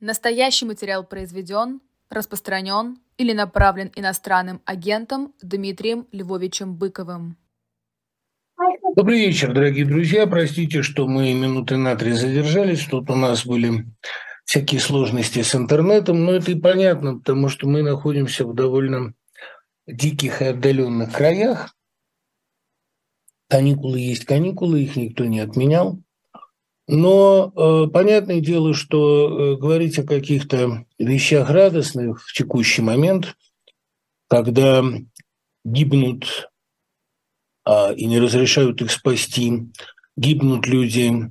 Настоящий материал произведен, распространен или направлен иностранным агентом Дмитрием Львовичем Быковым. Добрый вечер, дорогие друзья. Простите, что мы минуты на три задержались. Тут у нас были всякие сложности с интернетом, но это и понятно, потому что мы находимся в довольно диких и отдаленных краях. Каникулы есть каникулы, их никто не отменял. Но э, понятное дело, что э, говорить о каких-то вещах радостных в текущий момент, когда гибнут э, и не разрешают их спасти, гибнут люди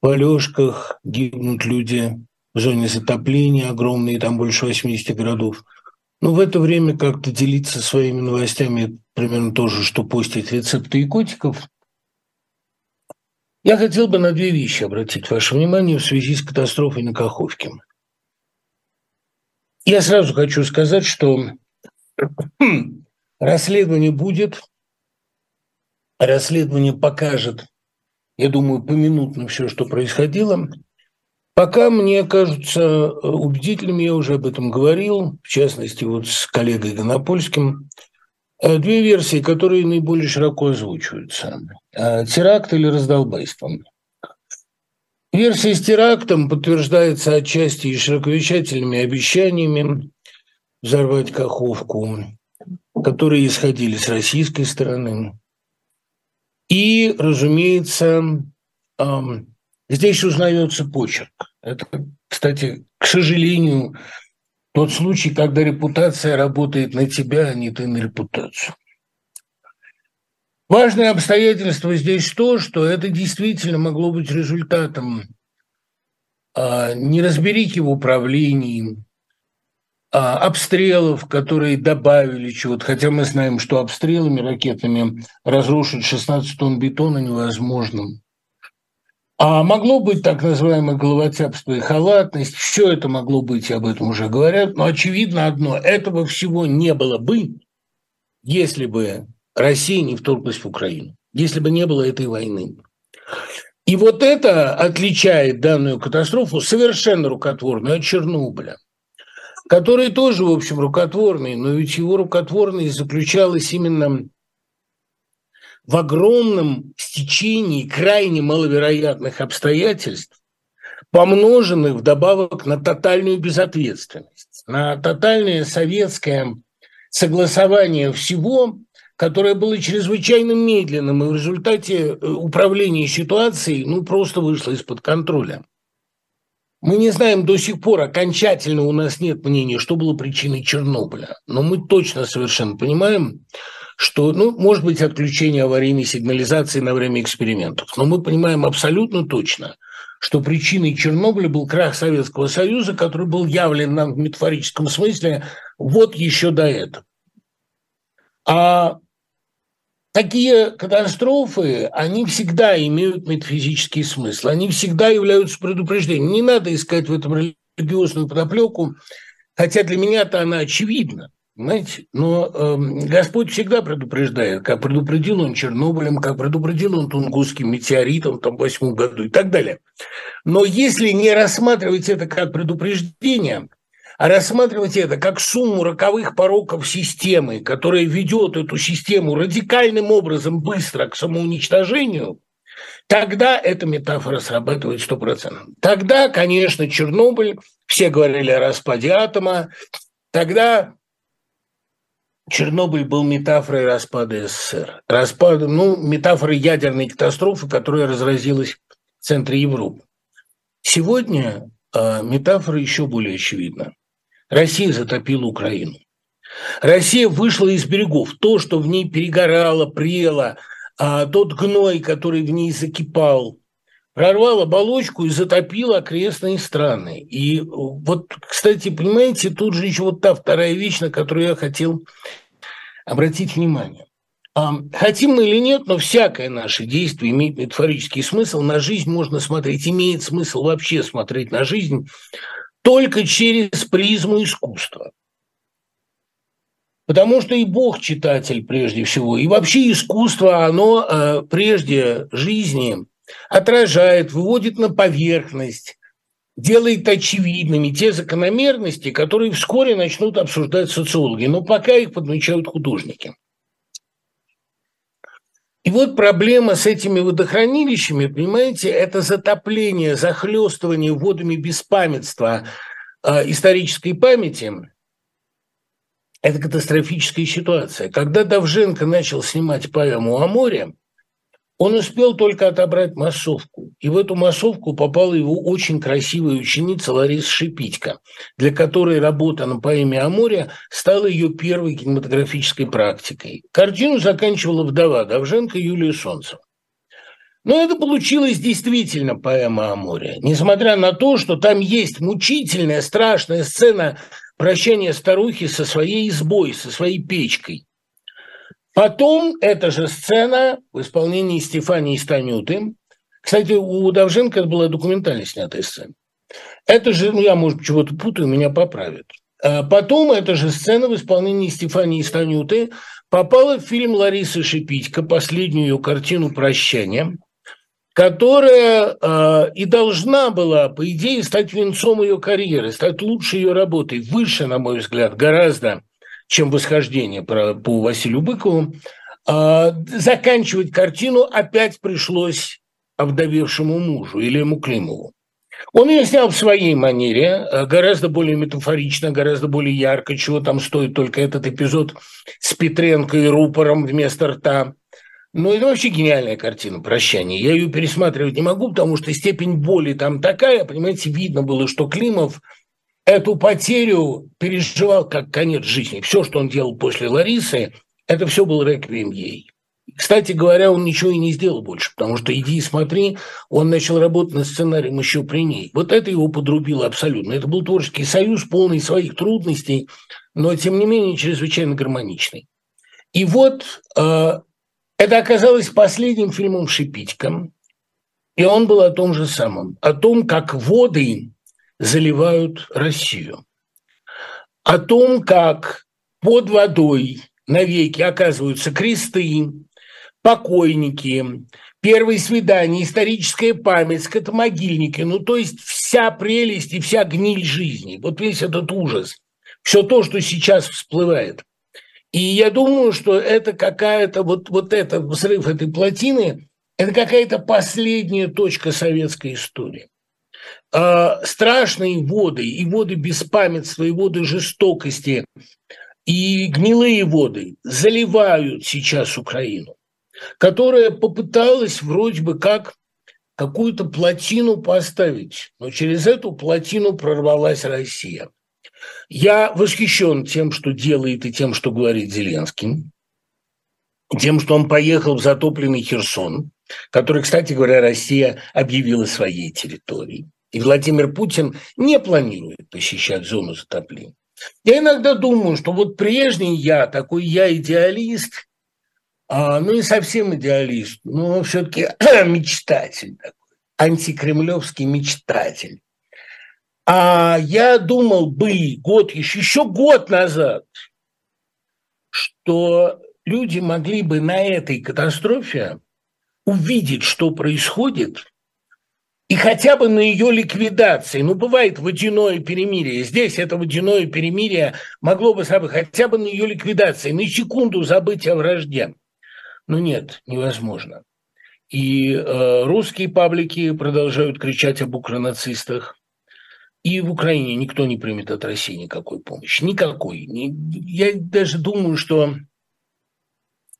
в Алёшках, гибнут люди в зоне затопления огромные, там больше 80 городов. Ну, в это время как-то делиться своими новостями примерно то же, что постить рецепты и котиков – я хотел бы на две вещи обратить ваше внимание в связи с катастрофой на Каховке. Я сразу хочу сказать, что расследование будет, расследование покажет, я думаю, поминутно все, что происходило. Пока мне кажется убедительным, я уже об этом говорил, в частности, вот с коллегой Гонопольским – Э, две версии, которые наиболее широко озвучиваются. Э, теракт или раздолбайство. Версия с терактом подтверждается отчасти и широковещательными обещаниями взорвать Каховку, которые исходили с российской стороны. И, разумеется, здесь узнается почерк. Это, кстати, к сожалению, тот случай, когда репутация работает на тебя, а не ты на репутацию. Важное обстоятельство здесь то, что это действительно могло быть результатом а, неразберики в управлении, а, обстрелов, которые добавили чего-то, хотя мы знаем, что обстрелами ракетами разрушить 16 тонн бетона невозможно. А могло быть так называемое головотяпство и халатность, все это могло быть, об этом уже говорят, но очевидно одно, этого всего не было бы, если бы Россия не вторглась в Украину, если бы не было этой войны. И вот это отличает данную катастрофу совершенно рукотворную от Чернобыля, который тоже, в общем, рукотворный, но ведь его рукотворность заключалась именно в огромном стечении крайне маловероятных обстоятельств, помноженных вдобавок на тотальную безответственность, на тотальное советское согласование всего, которое было чрезвычайно медленным, и в результате э, управления ситуацией ну, просто вышло из-под контроля. Мы не знаем до сих пор, окончательно у нас нет мнения, что было причиной Чернобыля, но мы точно совершенно понимаем, что, ну, может быть, отключение аварийной сигнализации на время экспериментов. Но мы понимаем абсолютно точно, что причиной Чернобыля был крах Советского Союза, который был явлен нам в метафорическом смысле вот еще до этого. А такие катастрофы, они всегда имеют метафизический смысл, они всегда являются предупреждением. Не надо искать в этом религиозную подоплеку, хотя для меня-то она очевидна. Понимаете? Но э, Господь всегда предупреждает, как предупредил он Чернобылем, как предупредил он Тунгусским метеоритом там, в восьмом году и так далее. Но если не рассматривать это как предупреждение, а рассматривать это как сумму роковых пороков системы, которая ведет эту систему радикальным образом быстро к самоуничтожению, тогда эта метафора срабатывает стопроцентно. Тогда, конечно, Чернобыль, все говорили о распаде атома, тогда Чернобыль был метафорой распада СССР. Распад, ну, метафорой ядерной катастрофы, которая разразилась в центре Европы. Сегодня э, метафора еще более очевидна. Россия затопила Украину. Россия вышла из берегов. То, что в ней перегорало, прело, а тот гной, который в ней закипал, прорвал оболочку и затопил окрестные страны. И вот, кстати, понимаете, тут же еще вот та вторая вещь, на которую я хотел обратить внимание. Хотим мы или нет, но всякое наше действие имеет метафорический смысл. На жизнь можно смотреть, имеет смысл вообще смотреть на жизнь только через призму искусства. Потому что и Бог читатель прежде всего, и вообще искусство, оно э, прежде жизни отражает, выводит на поверхность делает очевидными те закономерности, которые вскоре начнут обсуждать социологи, но пока их подмечают художники. И вот проблема с этими водохранилищами, понимаете, это затопление, захлестывание водами беспамятства э, исторической памяти. Это катастрофическая ситуация. Когда Давженко начал снимать поэму о море, он успел только отобрать массовку. И в эту массовку попала его очень красивая ученица Лариса Шипитько, для которой работа на поэме о море стала ее первой кинематографической практикой. Картину заканчивала вдова Давженко Юлия Солнцева. Но это получилось действительно поэма о море. Несмотря на то, что там есть мучительная, страшная сцена прощания старухи со своей избой, со своей печкой. Потом эта же сцена в исполнении Стефании Станюты. Кстати, у Давженко была документально снятая сцена. Это же, ну я, может, чего-то путаю, меня поправят. А потом эта же сцена в исполнении Стефании Станюты попала в фильм Ларисы Шипитько, последнюю ее картину «Прощание», которая э, и должна была, по идее, стать венцом ее карьеры, стать лучшей ее работой, выше, на мой взгляд, гораздо чем восхождение по Василию Быкову. А, заканчивать картину опять пришлось овдовевшему мужу Ильему Климову. Он ее снял в своей манере, а, гораздо более метафорично, гораздо более ярко, чего там стоит только этот эпизод с Петренко и рупором вместо рта. Ну, это вообще гениальная картина «Прощание». Я ее пересматривать не могу, потому что степень боли там такая, понимаете, видно было, что Климов – эту потерю переживал как конец жизни. Все, что он делал после Ларисы, это все был реквием ей. Кстати говоря, он ничего и не сделал больше, потому что «иди и смотри», он начал работать над сценарием еще при ней. Вот это его подрубило абсолютно. Это был творческий союз, полный своих трудностей, но, тем не менее, чрезвычайно гармоничный. И вот э, это оказалось последним фильмом Шипитько, и он был о том же самом, о том, как воды заливают Россию. О том, как под водой навеки оказываются кресты, покойники, первые свидания, историческая память, скотомогильники, ну то есть вся прелесть и вся гниль жизни, вот весь этот ужас, все то, что сейчас всплывает. И я думаю, что это какая-то, вот, вот это, взрыв этой плотины, это какая-то последняя точка советской истории. А, страшные воды, и воды беспамятства, и воды жестокости, и гнилые воды заливают сейчас Украину, которая попыталась вроде бы как какую-то плотину поставить, но через эту плотину прорвалась Россия. Я восхищен тем, что делает и тем, что говорит Зеленский, тем, что он поехал в затопленный Херсон, который, кстати говоря, Россия объявила своей территорией. И Владимир Путин не планирует посещать зону затопления. Я иногда думаю, что вот прежний я, такой я идеалист, а, ну не совсем идеалист, но все-таки мечтатель такой, антикремлевский мечтатель. А я думал бы год, еще, еще год назад, что люди могли бы на этой катастрофе увидеть, что происходит, и хотя бы на ее ликвидации. Ну, бывает водяное перемирие. Здесь это водяное перемирие могло бы собой хотя бы на ее ликвидации, на секунду забыть о вражде. Но нет, невозможно. И э, русские паблики продолжают кричать об укронацистах. И в Украине никто не примет от России никакой помощи. Никакой. Я даже думаю, что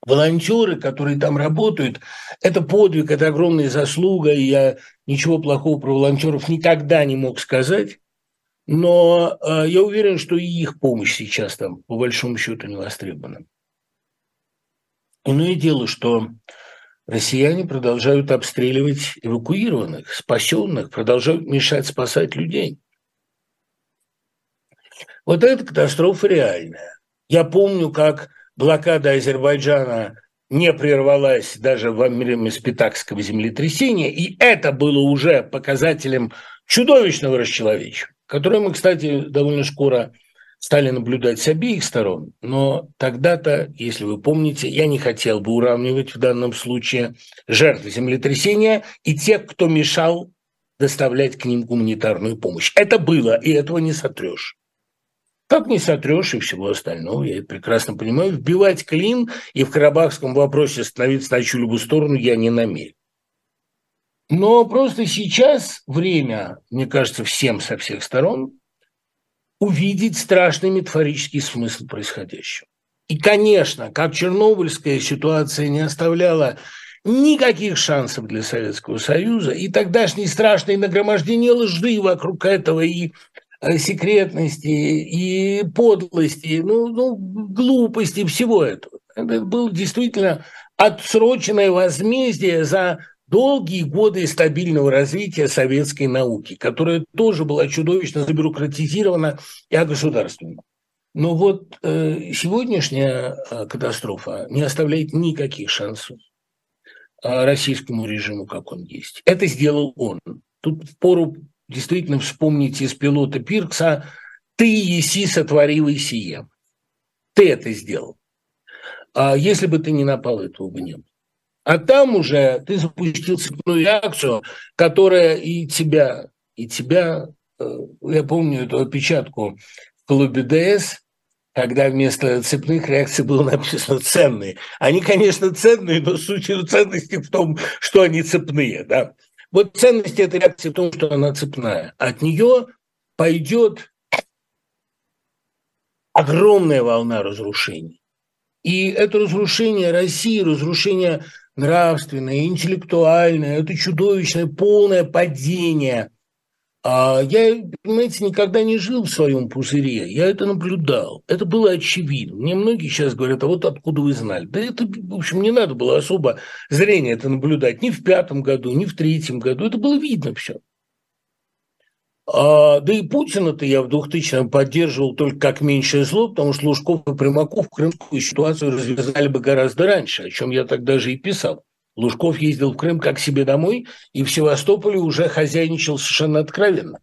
волонтеры, которые там работают, это подвиг, это огромная заслуга, и я ничего плохого про волонтеров никогда не мог сказать. Но э, я уверен, что и их помощь сейчас там по большому счету не востребована. Иное дело, что россияне продолжают обстреливать эвакуированных, спасенных, продолжают мешать спасать людей. Вот эта катастрофа реальная. Я помню, как блокада Азербайджана не прервалась даже во время Спитакского землетрясения, и это было уже показателем чудовищного расчеловечения, которое мы, кстати, довольно скоро стали наблюдать с обеих сторон. Но тогда-то, если вы помните, я не хотел бы уравнивать в данном случае жертвы землетрясения и тех, кто мешал доставлять к ним гуманитарную помощь. Это было, и этого не сотрешь. Как не сотрешь и всего остального, я прекрасно понимаю. Вбивать клин и в карабахском вопросе становиться на чью-либо сторону я не намерен. Но просто сейчас время, мне кажется, всем со всех сторон увидеть страшный метафорический смысл происходящего. И, конечно, как чернобыльская ситуация не оставляла никаких шансов для Советского Союза, и тогдашнее страшное нагромождение лжи вокруг этого, и секретности и подлости, ну, ну, глупости всего этого. Это было действительно отсроченное возмездие за долгие годы стабильного развития советской науки, которая тоже была чудовищно забюрократизирована и огосударствована. Но вот э, сегодняшняя э, катастрофа не оставляет никаких шансов э, российскому режиму, как он есть. Это сделал он. Тут пору действительно вспомните из пилота Пиркса «Ты, еси, сотворил и сие». Ты это сделал. А если бы ты не напал, этого бы не было. А там уже ты запустил цепную реакцию, которая и тебя, и тебя, э, я помню эту опечатку в клубе ДС, когда вместо цепных реакций было написано «ценные». Они, конечно, ценные, но суть ценности в том, что они цепные, да. Вот ценность этой реакции в том, что она цепная. От нее пойдет огромная волна разрушений. И это разрушение России, разрушение нравственное, интеллектуальное, это чудовищное, полное падение а я, понимаете, никогда не жил в своем пузыре, я это наблюдал. Это было очевидно. Мне многие сейчас говорят, а вот откуда вы знали? Да это, в общем, не надо было особо зрение это наблюдать. Ни в пятом году, ни в третьем году. Это было видно все. А, да и Путина-то я в 2000-м поддерживал только как меньшее зло, потому что Лужков и Примаков крымскую ситуацию развязали бы гораздо раньше, о чем я тогда же и писал. Лужков ездил в Крым как себе домой, и в Севастополе уже хозяйничал совершенно откровенно.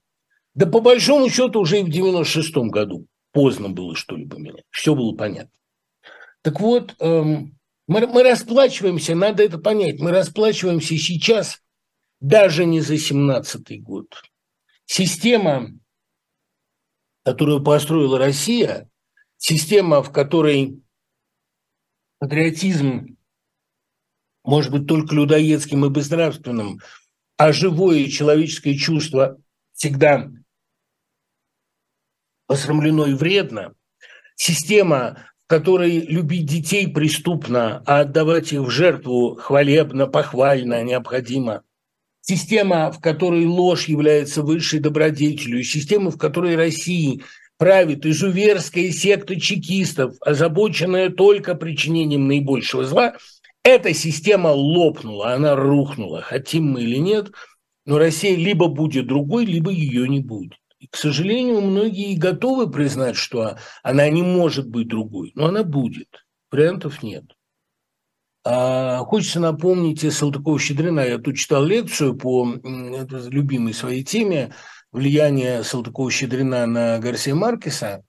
Да по большому счету уже и в 96-м году поздно было что-либо менять. Все было понятно. Так вот, эм, мы, мы расплачиваемся, надо это понять, мы расплачиваемся сейчас даже не за 17-й год. Система, которую построила Россия, система, в которой патриотизм может быть только людоедским и безнравственным, а живое человеческое чувство всегда посрамлено и вредно, система, в которой любить детей преступно, а отдавать их в жертву хвалебно, похвально, необходимо, система, в которой ложь является высшей добродетелью, система, в которой России правит изуверская секта чекистов, озабоченная только причинением наибольшего зла – эта система лопнула, она рухнула, хотим мы или нет, но Россия либо будет другой, либо ее не будет. И, к сожалению, многие готовы признать, что она не может быть другой, но она будет. Вариантов нет. А, хочется напомнить Салтыкова-Щедрина. Я тут читал лекцию по любимой своей теме влияние Салтыкова-Щедрина на Гарсия Маркеса.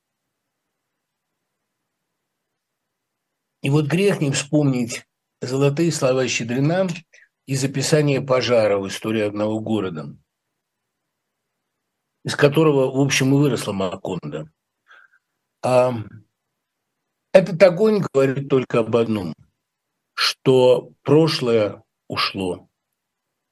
И вот грех не вспомнить Золотые слова Щедрина из описания пожара в истории одного города, из которого, в общем, и выросла Маконда. А этот огонь говорит только об одном, что прошлое ушло,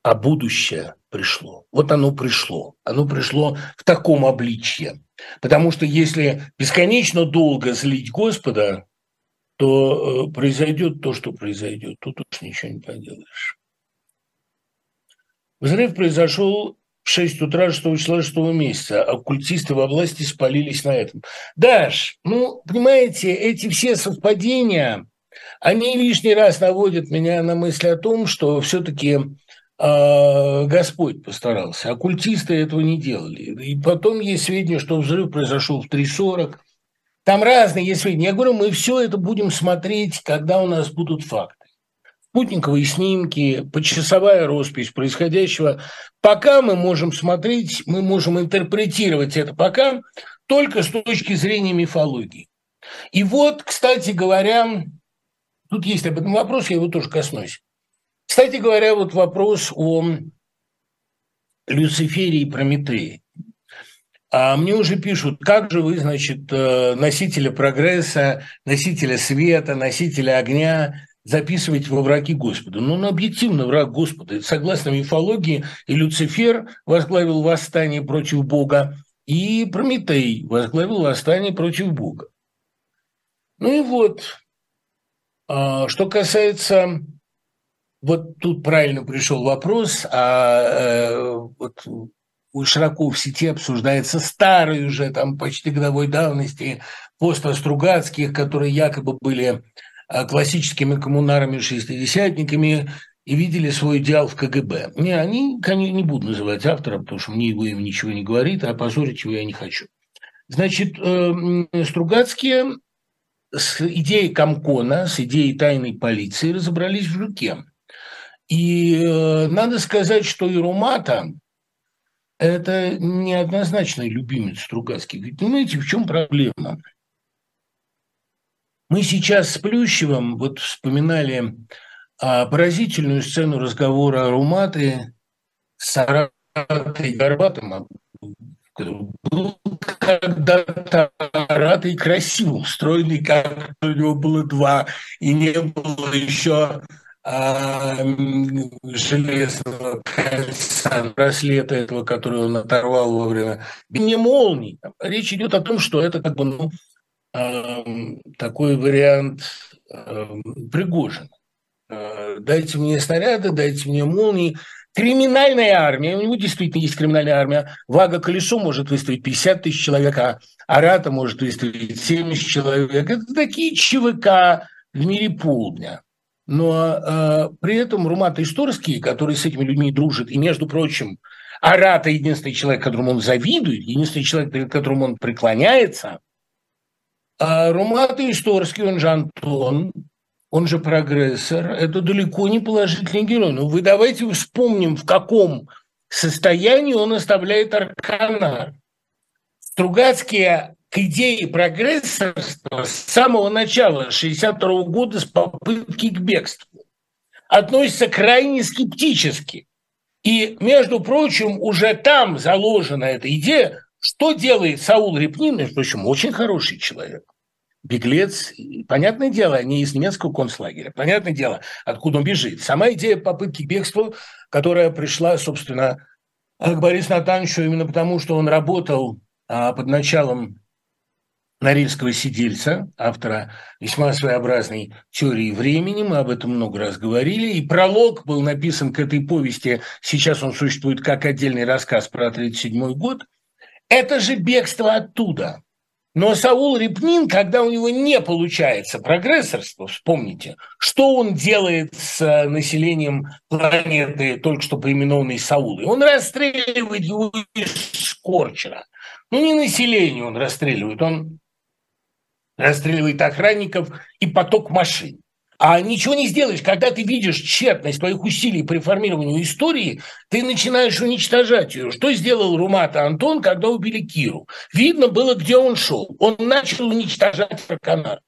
а будущее пришло. Вот оно пришло. Оно пришло в таком обличье. Потому что если бесконечно долго злить Господа, то э, произойдет то, что произойдет. Тут уж ничего не поделаешь. Взрыв произошел в 6 утра 6 числа 6 месяца. Оккультисты во власти спалились на этом. Даш, ну, понимаете, эти все совпадения, они лишний раз наводят меня на мысль о том, что все-таки а, Господь постарался. Оккультисты этого не делали. И потом есть сведения, что взрыв произошел в 3.40. Там разные есть сведения. Я говорю, мы все это будем смотреть, когда у нас будут факты. Спутниковые снимки, почасовая роспись происходящего. Пока мы можем смотреть, мы можем интерпретировать это пока только с точки зрения мифологии. И вот, кстати говоря, тут есть об этом вопрос, я его тоже коснусь. Кстати говоря, вот вопрос о Люцифере и Прометее. А мне уже пишут, как же вы, значит, э, носителя прогресса, носителя света, носителя огня записываете во враги Господа. Ну, он объективно враг Господа. Согласно мифологии, и Люцифер возглавил восстание против Бога, и Прометей возглавил восстание против Бога. Ну и вот, а, что касается вот тут правильно пришел вопрос, а э, вот широко в сети обсуждается старый уже там почти годовой давности пост Стругацких, которые якобы были а, классическими коммунарами, шестидесятниками и видели свой идеал в КГБ. Не, они, конечно, не буду называть автора, потому что мне его им ничего не говорит, а опозорить его я не хочу. Значит, э, Стругацкие с идеей Комкона, с идеей тайной полиции разобрались в жуке. И э, надо сказать, что Ирумата – это неоднозначный любимец Стругацких. Ведь понимаете, в чем проблема? Мы сейчас с Плющевым вот вспоминали а, поразительную сцену разговора Руматы с Аратой Горбатом, был когда-то Аратой красивым, стройный, как у него было два, и не было еще а, железного кольца, браслета этого, который он оторвал во время не молний. Речь идет о том, что это как бы ну, а, такой вариант а, Пригожина. Дайте мне снаряды, дайте мне молнии. Криминальная армия, у него действительно есть криминальная армия. Вага Колесо может выставить 50 тысяч человек, а Арата может выставить 70 человек. Это такие ЧВК в мире полдня. Но э, при этом Румат Исторский, который с этими людьми дружит, и, между прочим, Арата – единственный человек, которому он завидует, единственный человек, перед которым он преклоняется, а Румат Исторский, он же Антон, он же прогрессор, это далеко не положительный герой. Но вы давайте вспомним, в каком состоянии он оставляет Арканар. Стругацкие к идее прогрессорства с самого начала 1962 года с попытки к бегству относится крайне скептически. И, между прочим, уже там заложена эта идея, что делает Саул Репнин, между прочим, очень хороший человек. Беглец, понятное дело, не из немецкого концлагеря, понятное дело, откуда он бежит. Сама идея попытки к бегству, которая пришла, собственно, к Борису Натановичу именно потому, что он работал а, под началом Норильского сидельца, автора весьма своеобразной теории времени, мы об этом много раз говорили, и пролог был написан к этой повести, сейчас он существует как отдельный рассказ про 1937 год, это же бегство оттуда. Но Саул Репнин, когда у него не получается прогрессорство, вспомните, что он делает с э, населением планеты, только что поименованной Саулой? Он расстреливает его из Скорчера. Ну, не население он расстреливает, он расстреливает охранников и поток машин. А ничего не сделаешь, когда ты видишь тщетность твоих усилий по реформированию истории, ты начинаешь уничтожать ее. Что сделал Румата Антон, когда убили Киру? Видно было, где он шел. Он начал уничтожать Фарканар.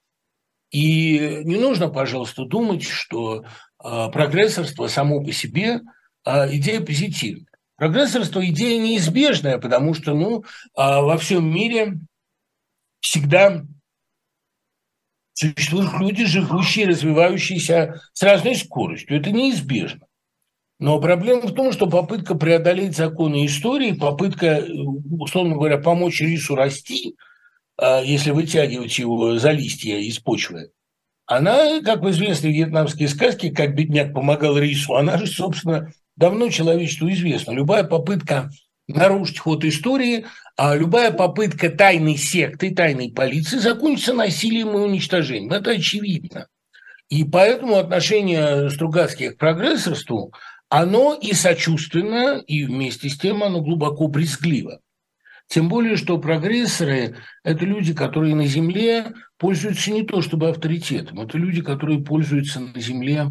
И не нужно, пожалуйста, думать, что э, прогрессорство само по себе э, идея позитивная. Прогрессорство идея неизбежная, потому что ну, э, во всем мире всегда Существуют люди, живущие, развивающиеся с разной скоростью. Это неизбежно. Но проблема в том, что попытка преодолеть законы истории, попытка, условно говоря, помочь рису расти, а, если вытягивать его за листья из почвы, она, как в известной вьетнамской сказке, как бедняк помогал рису, она же, собственно, давно человечеству известна. Любая попытка нарушить ход истории, а любая попытка тайной секты, тайной полиции закончится насилием и уничтожением. Это очевидно. И поэтому отношение Стругацких к прогрессорству, оно и сочувственно, и вместе с тем оно глубоко брезгливо. Тем более, что прогрессоры – это люди, которые на Земле пользуются не то чтобы авторитетом, это люди, которые пользуются на Земле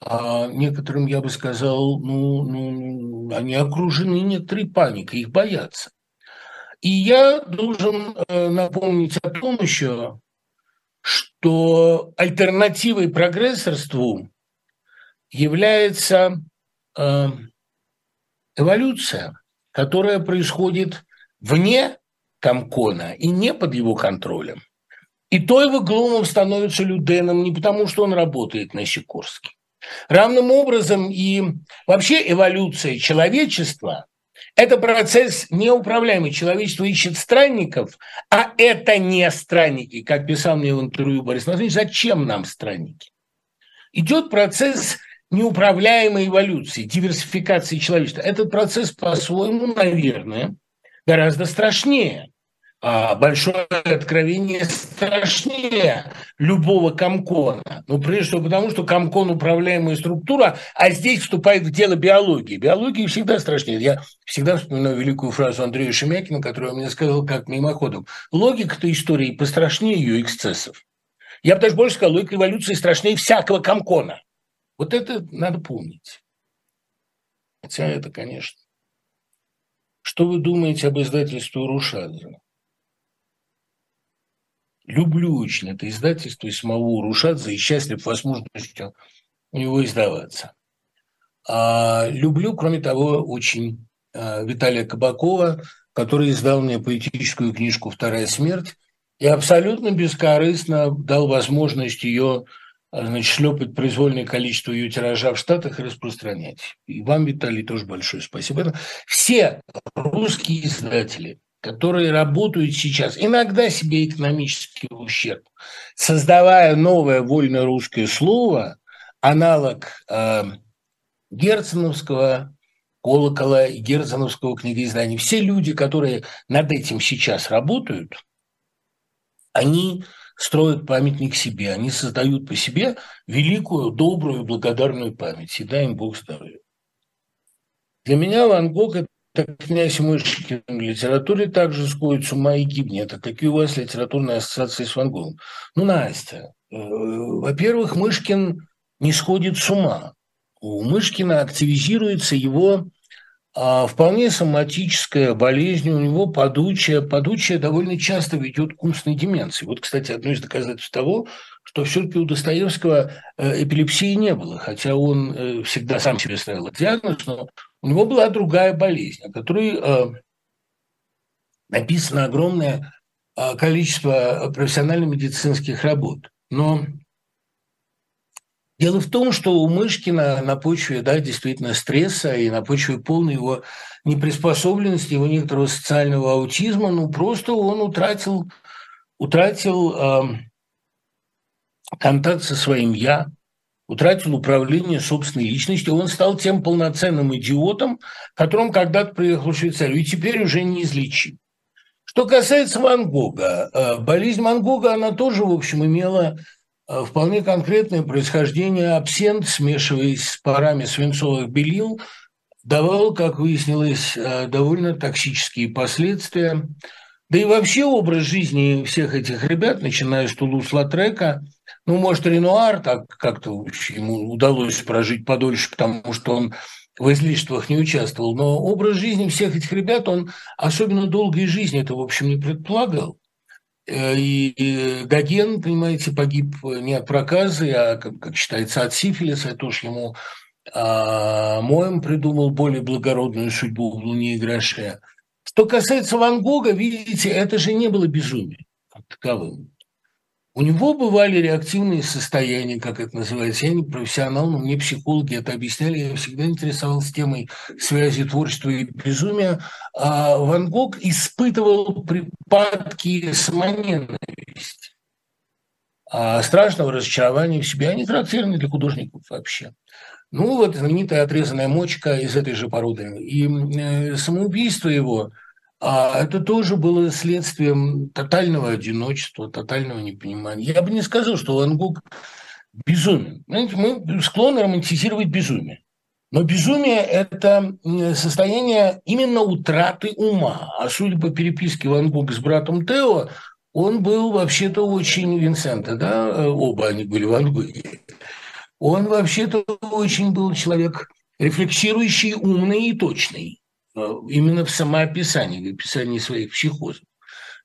а некоторым, я бы сказал, ну, ну, они окружены некоторой паникой, их боятся. И я должен э, напомнить о том еще, что альтернативой прогрессорству является э, эволюция, которая происходит вне Комкона и не под его контролем. И Тойва Глумов становится Люденом не потому, что он работает на Сикорске. Равным образом и вообще эволюция человечества – это процесс неуправляемый. Человечество ищет странников, а это не странники. Как писал мне в интервью Борис Анатольевич, зачем нам странники? Идет процесс неуправляемой эволюции, диверсификации человечества. Этот процесс по-своему, наверное, гораздо страшнее. А большое откровение страшнее любого комкона. Ну, прежде всего потому, что комкон – управляемая структура, а здесь вступает в дело биологии. Биология всегда страшнее. Я всегда вспоминаю великую фразу Андрея Шемякина, которую он мне сказал как мимоходом. Логика-то истории пострашнее ее эксцессов. Я бы даже больше сказал, логика эволюции страшнее всякого комкона. Вот это надо помнить. Хотя это, конечно. Что вы думаете об издательстве Рушадзе? Люблю очень это издательство и самого Рушадзе и счастлив возможностью у него издаваться. А люблю, кроме того, очень а, Виталия Кабакова, который издал мне поэтическую книжку «Вторая смерть» и абсолютно бескорыстно дал возможность ее а, значит, шлепать произвольное количество ее тиража в Штатах и распространять. И вам, Виталий, тоже большое спасибо. Все русские издатели, которые работают сейчас, иногда себе экономический ущерб, создавая новое вольное русское слово, аналог э, Герценовского колокола и Герценовского книгоиздания. Все люди, которые над этим сейчас работают, они строят памятник себе, они создают по себе великую, добрую, благодарную память. И дай им Бог здоровья. Для меня Ван Гог – это князь Мышкин. В литературе также сходит с ума и гибнет. А какие у вас литературные ассоциации с Ван? Ну, Настя, э, во-первых, Мышкин не сходит с ума. У Мышкина активизируется его а вполне соматическая болезнь, у него подучая. Подучая довольно часто ведет к умственной деменции. Вот, кстати, одно из доказательств того, что все-таки у Достоевского э, эпилепсии не было, хотя он э, всегда сам себе ставил диагноз, но у него была другая болезнь, о которой э, написано огромное количество профессионально-медицинских работ. Но Дело в том, что у Мышкина на почве, да, действительно стресса и на почве полной его неприспособленности, его некоторого социального аутизма, ну просто он утратил, утратил э, контакт со своим «я», утратил управление собственной личностью, он стал тем полноценным идиотом, которым когда-то приехал в Швейцарию, и теперь уже неизлечим. Что касается Ван Гога, э, болезнь Ван Гога, она тоже, в общем, имела Э, вполне конкретное происхождение абсент, смешиваясь с парами свинцовых белил, давал, как выяснилось, э, довольно токсические последствия. Да и вообще образ жизни всех этих ребят, начиная с Тулус-Латрека, ну, может, Ренуар так как-то ему удалось прожить подольше, потому что он в излишествах не участвовал, но образ жизни всех этих ребят, он особенно долгой жизни это, в общем, не предполагал. Э, и Гоген, понимаете, погиб не от проказы, а, как, считается, от сифилиса. Это уж ему а, Моем придумал более благородную судьбу в «Луне и гроше». Что касается Ван Гога, видите, это же не было безумием таковым. У него бывали реактивные состояния, как это называется. Я не профессионал, но мне психологи это объясняли. Я всегда интересовался темой связи творчества и безумия. А Ван Гог испытывал припадки самоненависти, а страшного разочарования в себе. Они характерны для художников вообще. Ну, вот знаменитая отрезанная мочка из этой же породы. И э, самоубийство его – а это тоже было следствием тотального одиночества, тотального непонимания. Я бы не сказал, что Ван Гог безумен. Знаете, мы склонны романтизировать безумие. Но безумие – это состояние именно утраты ума. А судя по переписке Ван Гога с братом Тео, он был вообще-то очень Винсента, да, оба они были Ван Гоги. Он вообще-то очень был человек рефлексирующий, умный и точный. Э, именно в самоописании, в описании своих психозов.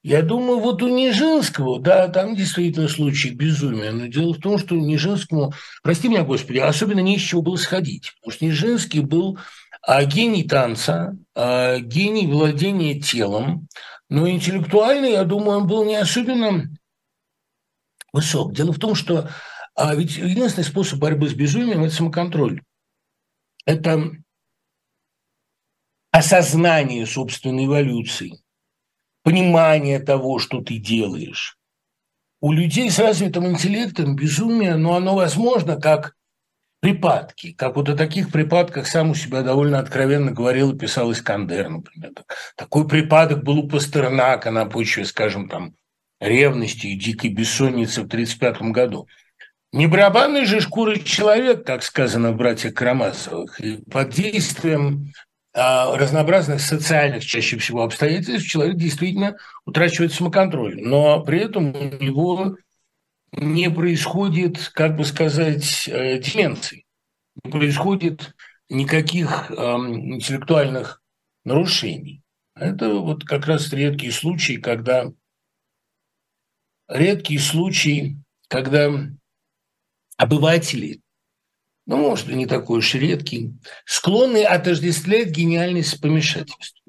Я думаю, вот у Нижинского, да, там действительно случай безумия, но дело в том, что Нижинскому, прости меня, Господи, особенно не из чего было сходить, потому что Нижинский был а гений танца, а гений владения телом, но интеллектуально, я думаю, он был не особенно высок. Дело в том, что а ведь единственный способ борьбы с безумием – это самоконтроль. Это осознание собственной эволюции, понимание того, что ты делаешь. У людей с развитым интеллектом безумие, но оно возможно как припадки, как вот о таких припадках сам у себя довольно откровенно говорил и писал Искандер, например. Такой припадок был у Пастернака на почве, скажем, там, ревности и дикой бессонницы в 1935 году. Не барабанный же шкуры человек, как сказано в «Братьях Карамазовых», и под действием разнообразных социальных, чаще всего, обстоятельств человек действительно утрачивает самоконтроль, но при этом у него не происходит, как бы сказать, э, деменции, не происходит никаких э, интеллектуальных нарушений. Это вот как раз редкие случаи, когда редкий случай, когда обыватели, ну, может, и не такой уж редкий, склонны отождествлять гениальность с помешательством.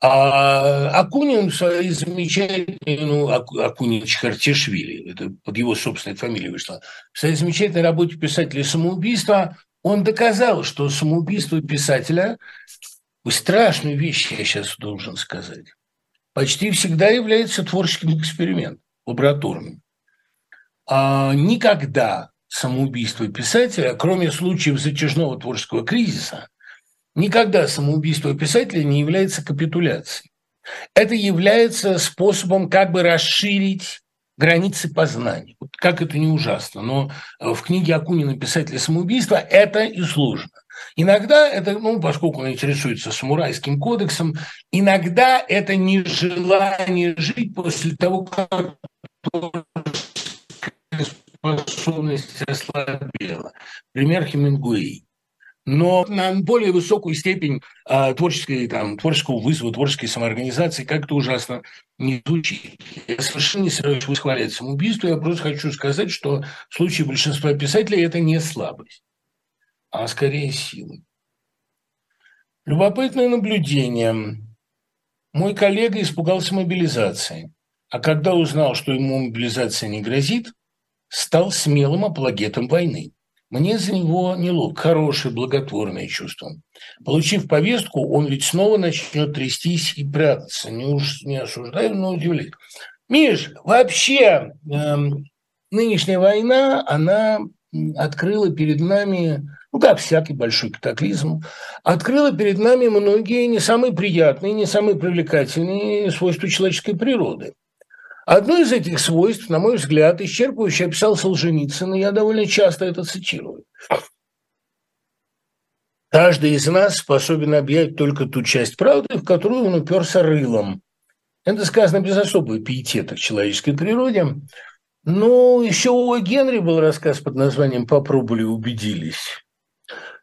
А Акунин в своей замечательной, ну, Акунин Чхартишвили, это под его собственной фамилией вышло, в своей замечательной работе писателя самоубийства он доказал, что самоубийство писателя – страшную вещь, я сейчас должен сказать, почти всегда является творческим экспериментом, лабораторным. А никогда самоубийство писателя, кроме случаев затяжного творческого кризиса, Никогда самоубийство писателя не является капитуляцией. Это является способом как бы расширить границы познания. Вот как это не ужасно, но в книге Акунина «Писатель самоубийства» это и сложно. Иногда это, ну, поскольку он интересуется самурайским кодексом, иногда это нежелание жить после того, как способность ослабела. Пример Хемингуэй но на более высокую степень э, творческой, там, творческого вызова, творческой самоорганизации как-то ужасно не звучит. Я совершенно не собираюсь восхвалять самоубийство, я просто хочу сказать, что в случае большинства писателей это не слабость, а скорее сила. Любопытное наблюдение. Мой коллега испугался мобилизации, а когда узнал, что ему мобилизация не грозит, стал смелым апологетом войны. Мне за него неловко, хорошее, благотворное чувство. Получив повестку, он ведь снова начнет трястись и прятаться. Не, уж, не осуждаю, но удивляет. Миш, вообще э, нынешняя война, она открыла перед нами, ну как всякий большой катаклизм, открыла перед нами многие не самые приятные, не самые привлекательные свойства человеческой природы. Одно из этих свойств, на мой взгляд, исчерпывающе описал Солженицын, и я довольно часто это цитирую. Каждый из нас способен объять только ту часть правды, в которую он уперся рылом. Это сказано без особого пиетета к человеческой природе. Но еще у Генри был рассказ под названием «Попробовали, убедились».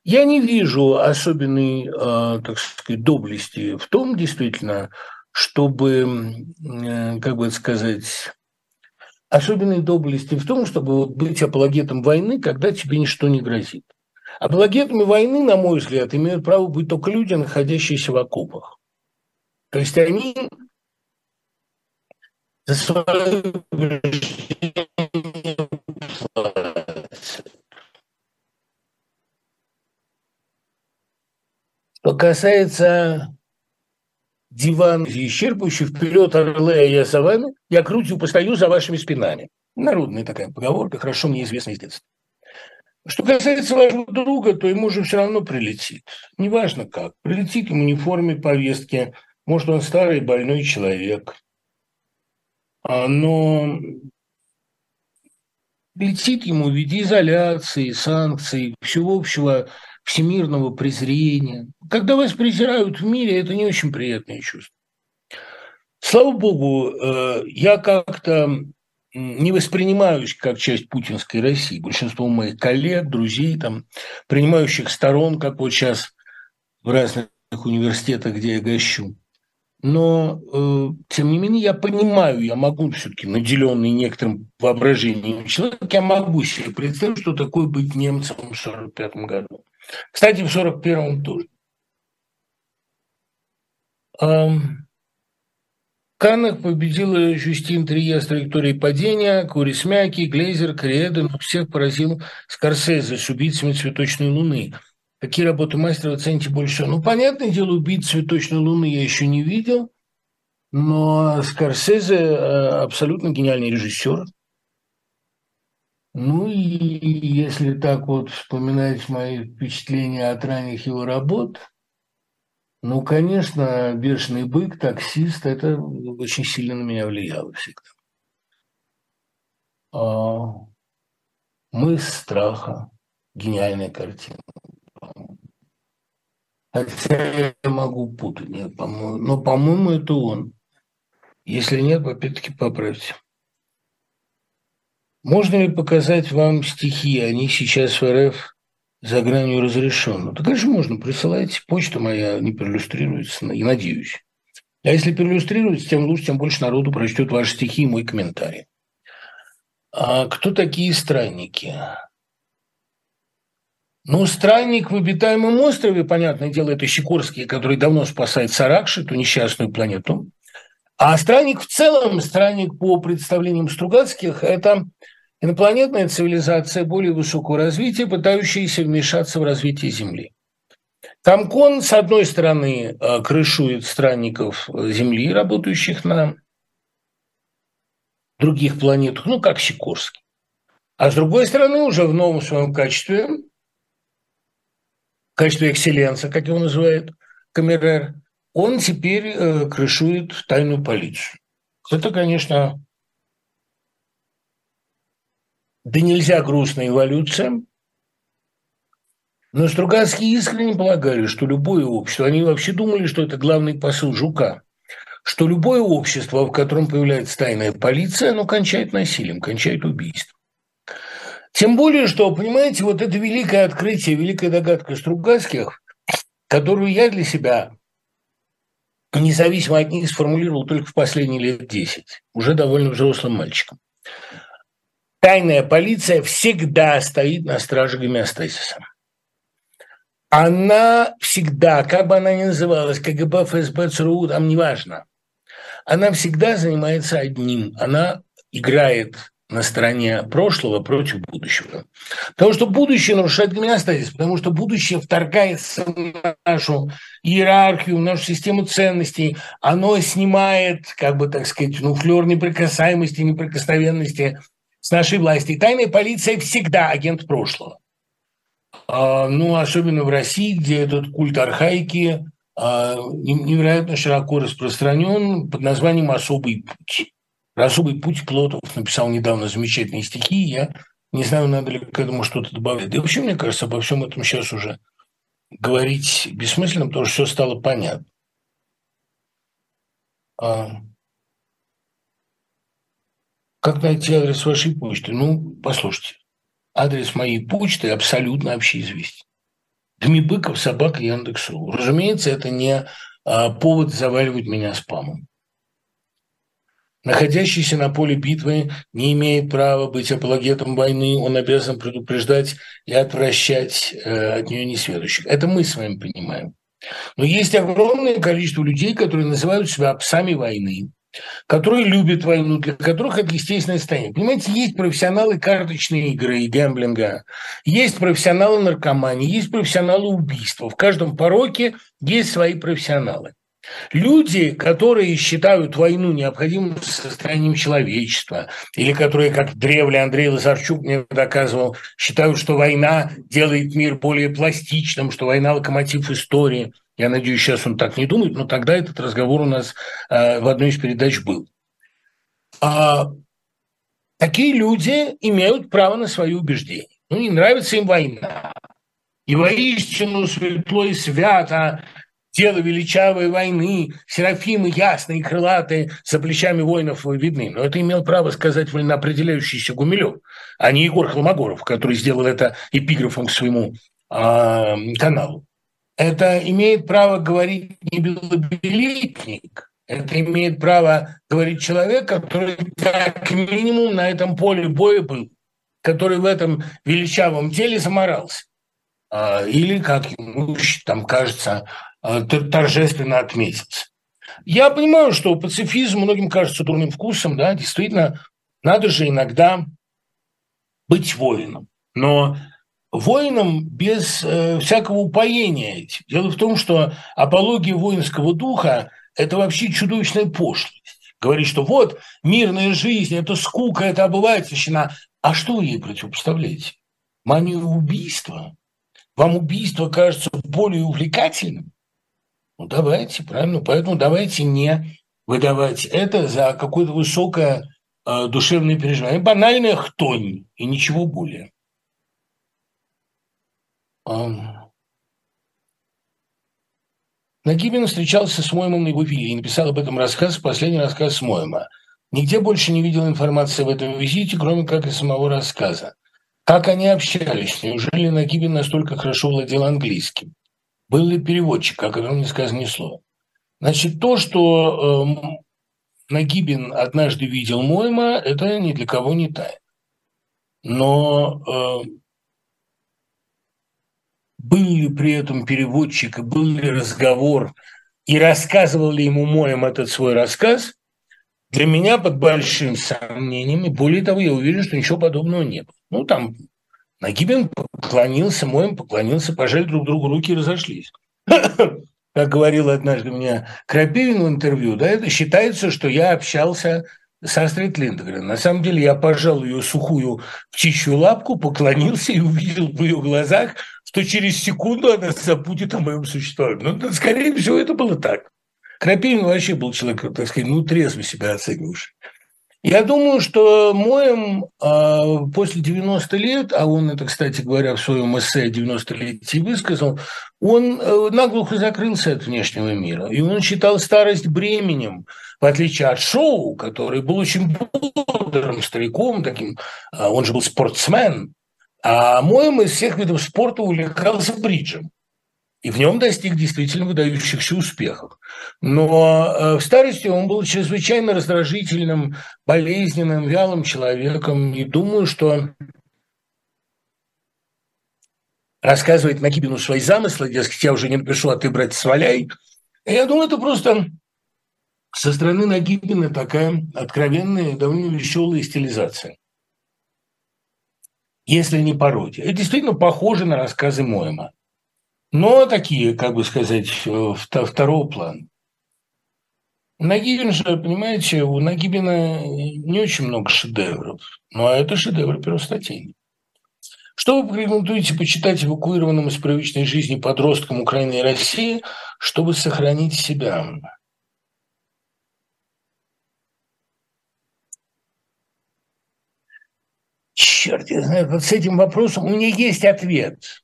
Я не вижу особенной, э, так сказать, доблести в том, действительно, чтобы, э, как бы сказать, особенной доблести в том, чтобы быть апологетом войны, когда тебе ничто не грозит. Апологетами войны, на мой взгляд, имеют право быть только люди, находящиеся в окопах. То есть они за Что касается диван исчерпывающий, вперед, орлы, а я за вами, я крутью постою за вашими спинами. Народная такая поговорка, хорошо мне известна из детства. Что касается вашего друга, то ему же все равно прилетит. Неважно как. Прилетит ему не в форме повестки. Может, он старый больной человек. А, но летит ему в виде изоляции, санкций, всего общего всемирного презрения. Когда вас презирают в мире, это не очень приятное чувство. Слава богу, э, я как-то не воспринимаюсь как часть путинской России. Большинство моих коллег, друзей, там, принимающих сторон, как вот сейчас в разных университетах, где я гощу. Но, э, тем не менее, я понимаю, я могу все-таки, наделенный некоторым воображением человек, я могу себе представить, что такое быть немцем в 1945 году. Кстати, в 41-м тоже. Каннах победила Жюстин Трие с траекторией падения, Курис Мяки, Глейзер, Кориэда, но всех поразил Скорсезе с «Убийцами цветочной луны». Какие работы мастера оцените больше всего? Ну, понятное дело, «Убийц цветочной луны» я еще не видел, но Скорсезе э, абсолютно гениальный режиссер. Ну и если так вот вспоминать мои впечатления от ранних его работ – ну, конечно, «Бешеный бык», «Таксист» – это очень сильно на меня влияло всегда. А, «Мы страха» – гениальная картина. Хотя я могу путать, нет, по-моему, но, по-моему, это он. Если нет, опять-таки поправьте. Можно ли показать вам стихи? Они сейчас в РФ за гранью разрешенного. Да, конечно, можно. Присылайте. Почта моя не проиллюстрируется, и надеюсь. А если проиллюстрируется, тем лучше, тем больше народу прочтет ваши стихи и мой комментарий. А кто такие странники? Ну, странник в обитаемом острове, понятное дело, это Щекорский, который давно спасает Саракши, эту несчастную планету. А странник в целом, странник по представлениям Стругацких, это Инопланетная цивилизация более высокого развития, пытающаяся вмешаться в развитие Земли. Тамкон, с одной стороны, э, крышует странников Земли, работающих на других планетах, ну, как Сикорский. А с другой стороны, уже в новом своем качестве, качестве экселленса, как его называют Камерер, он теперь э, крышует тайную полицию. Это, конечно, да нельзя грустная эволюция. Но Стругацкие искренне полагали, что любое общество, они вообще думали, что это главный посыл Жука, что любое общество, в котором появляется тайная полиция, оно кончает насилием, кончает убийством. Тем более, что, понимаете, вот это великое открытие, великая догадка Стругацких, которую я для себя, независимо от них, сформулировал только в последние лет 10, уже довольно взрослым мальчиком тайная полиция всегда стоит на страже гомеостазиса. Она всегда, как бы она ни называлась, КГБ, ФСБ, ЦРУ, там неважно, она всегда занимается одним. Она играет на стороне прошлого против будущего. Потому что будущее нарушает гомеостазис, потому что будущее вторгается в нашу иерархию, в нашу систему ценностей, оно снимает, как бы так сказать, ну, флер неприкасаемости, неприкосновенности с нашей власти. Тайная полиция всегда агент прошлого. А, ну, особенно в России, где этот культ архаики а, невероятно широко распространен под названием «Особый путь». «Особый путь» Плотов написал недавно замечательные стихи, я не знаю, надо ли к этому что-то добавлять. Да и вообще, мне кажется, обо всем этом сейчас уже говорить бессмысленно, потому что все стало понятно. А, как найти адрес вашей почты? Ну, послушайте, адрес моей почты абсолютно общеизвестен. Дмибыков, собака Яндекс.ру. Разумеется, это не а, повод заваливать меня спамом. Находящийся на поле битвы не имеет права быть апологетом войны, он обязан предупреждать и отвращать э, от нее несведущих. Это мы с вами понимаем. Но есть огромное количество людей, которые называют себя псами войны, которые любят войну, для которых это естественное состояние. Понимаете, есть профессионалы карточной игры и гэмблинга, есть профессионалы наркомании, есть профессионалы убийства. В каждом пороке есть свои профессионалы. Люди, которые считают войну необходимым состоянием человечества, или которые, как древле Андрей Лазарчук мне доказывал, считают, что война делает мир более пластичным, что война – локомотив истории, я надеюсь, сейчас он так не думает, но тогда этот разговор у нас э, в одной из передач был. А, такие люди имеют право на свои убеждения. Ну, не нравится им война. И воистину светло и свято дело величавой войны, серафимы ясные, крылатые, за плечами воинов видны. Но это имел право сказать вольноопределяющийся Гумилев, а не Егор Холмогоров, который сделал это эпиграфом к своему э, каналу это имеет право говорить не белобилетник, это имеет право говорить человек, который как минимум на этом поле боя был, который в этом величавом теле заморался. а, или, как ему там кажется, торжественно отметиться. Я понимаю, что пацифизм многим кажется дурным вкусом, да, действительно, надо же иногда быть воином. Но воином без э, всякого упоения. Дело в том, что апология воинского духа – это вообще чудовищная пошлость. Говорит, что вот мирная жизнь, это скука, это обывательщина. А что вы ей противопоставляете? Манию убийства? Вам убийство кажется более увлекательным? Ну, давайте, правильно. Поэтому давайте не выдавать это за какое-то высокое э, душевное переживание. Банальная хтонь и ничего более. Нагибин встречался с Моймом на его вилле и написал об этом рассказ, последний рассказ Мойма. Нигде больше не видел информации об этом визите, кроме как и самого рассказа. Как они общались? Неужели Нагибин настолько хорошо владел английским? Был ли переводчик, о котором не сказано ни слова? Значит, то, что э, Нагибин однажды видел Мойма, это ни для кого не тайна. Но э, был ли при этом переводчик, был ли разговор, и рассказывал ли ему Моем этот свой рассказ, для меня под большим сомнением, и более того, я уверен, что ничего подобного не было. Ну, там Нагибин поклонился, Моем поклонился, пожали друг другу руки и разошлись. Как говорил однажды мне Крапивин в интервью, да, это считается, что я общался с Астрид Линдгрен. На самом деле я пожал ее сухую птичью лапку, поклонился и увидел в ее глазах, что через секунду она забудет о моем существовании. Ну, скорее всего, это было так. Крапивин вообще был человек, так сказать, ну, трезво себя оценивавший. Я думаю, что Моем э, после 90 лет, а он это, кстати говоря, в своем эссе 90-летии высказал, он э, наглухо закрылся от внешнего мира. И он считал старость бременем, в отличие от Шоу, который был очень бодрым стариком, таким, э, он же был спортсмен, а Моем из всех видов спорта увлекался бриджем и в нем достиг действительно выдающихся успехов. Но э, в старости он был чрезвычайно раздражительным, болезненным, вялым человеком. И думаю, что рассказывает Нагибину свои замыслы, дескать, я уже не напишу, а ты, брать сваляй. Я думаю, это просто со стороны Нагибина такая откровенная, довольно веселая стилизация. Если не пародия. Это действительно похоже на рассказы Моема но такие, как бы сказать, э, второго плана. Нагибин же, понимаете, у Нагибина не очень много шедевров, но это шедевр первостатейный. Что вы порекомендуете почитать эвакуированным из привычной жизни подросткам Украины и России, чтобы сохранить себя? Черт, я знаю, вот с этим вопросом у меня есть ответ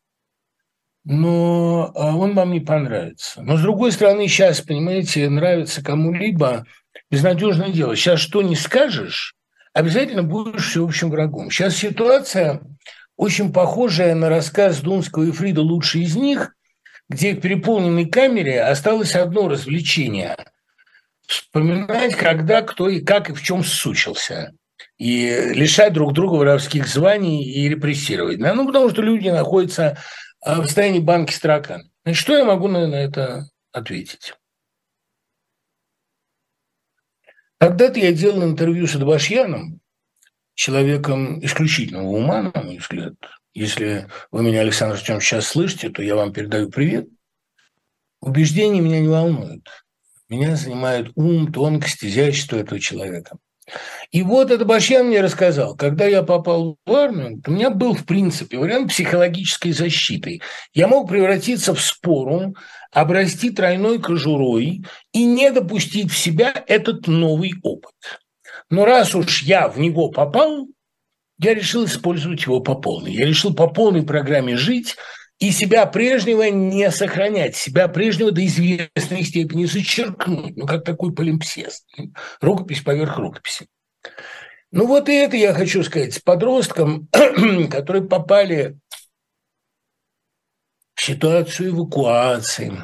но а, он вам не понравится. Но, с другой стороны, сейчас, понимаете, нравится кому-либо безнадежное дело. Сейчас что не скажешь, обязательно будешь всеобщим врагом. Сейчас ситуация очень похожая на рассказ Дунского и Фрида «Лучший из них», где в переполненной камере осталось одно развлечение – вспоминать, когда, кто и как и в чем сучился и лишать друг друга воровских званий и репрессировать. Ну, потому что люди находятся в состоянии банки строкан. Значит, что я могу на, это ответить? Когда-то я делал интервью с Адбашьяном, человеком исключительного ума, на мой взгляд. Если вы меня, Александр Артем, сейчас слышите, то я вам передаю привет. Убеждения меня не волнуют. Меня занимает ум, тонкость, изящество этого человека. И вот это Башьян мне рассказал, когда я попал в армию, у меня был, в принципе, вариант психологической защиты. Я мог превратиться в спору, обрасти тройной кожурой и не допустить в себя этот новый опыт. Но раз уж я в него попал, я решил использовать его по полной. Я решил по полной программе жить и себя прежнего не сохранять, себя прежнего до известной степени зачеркнуть, ну, как такой полимпсест, рукопись поверх рукописи. Ну, вот и это я хочу сказать с подросткам, которые попали в ситуацию эвакуации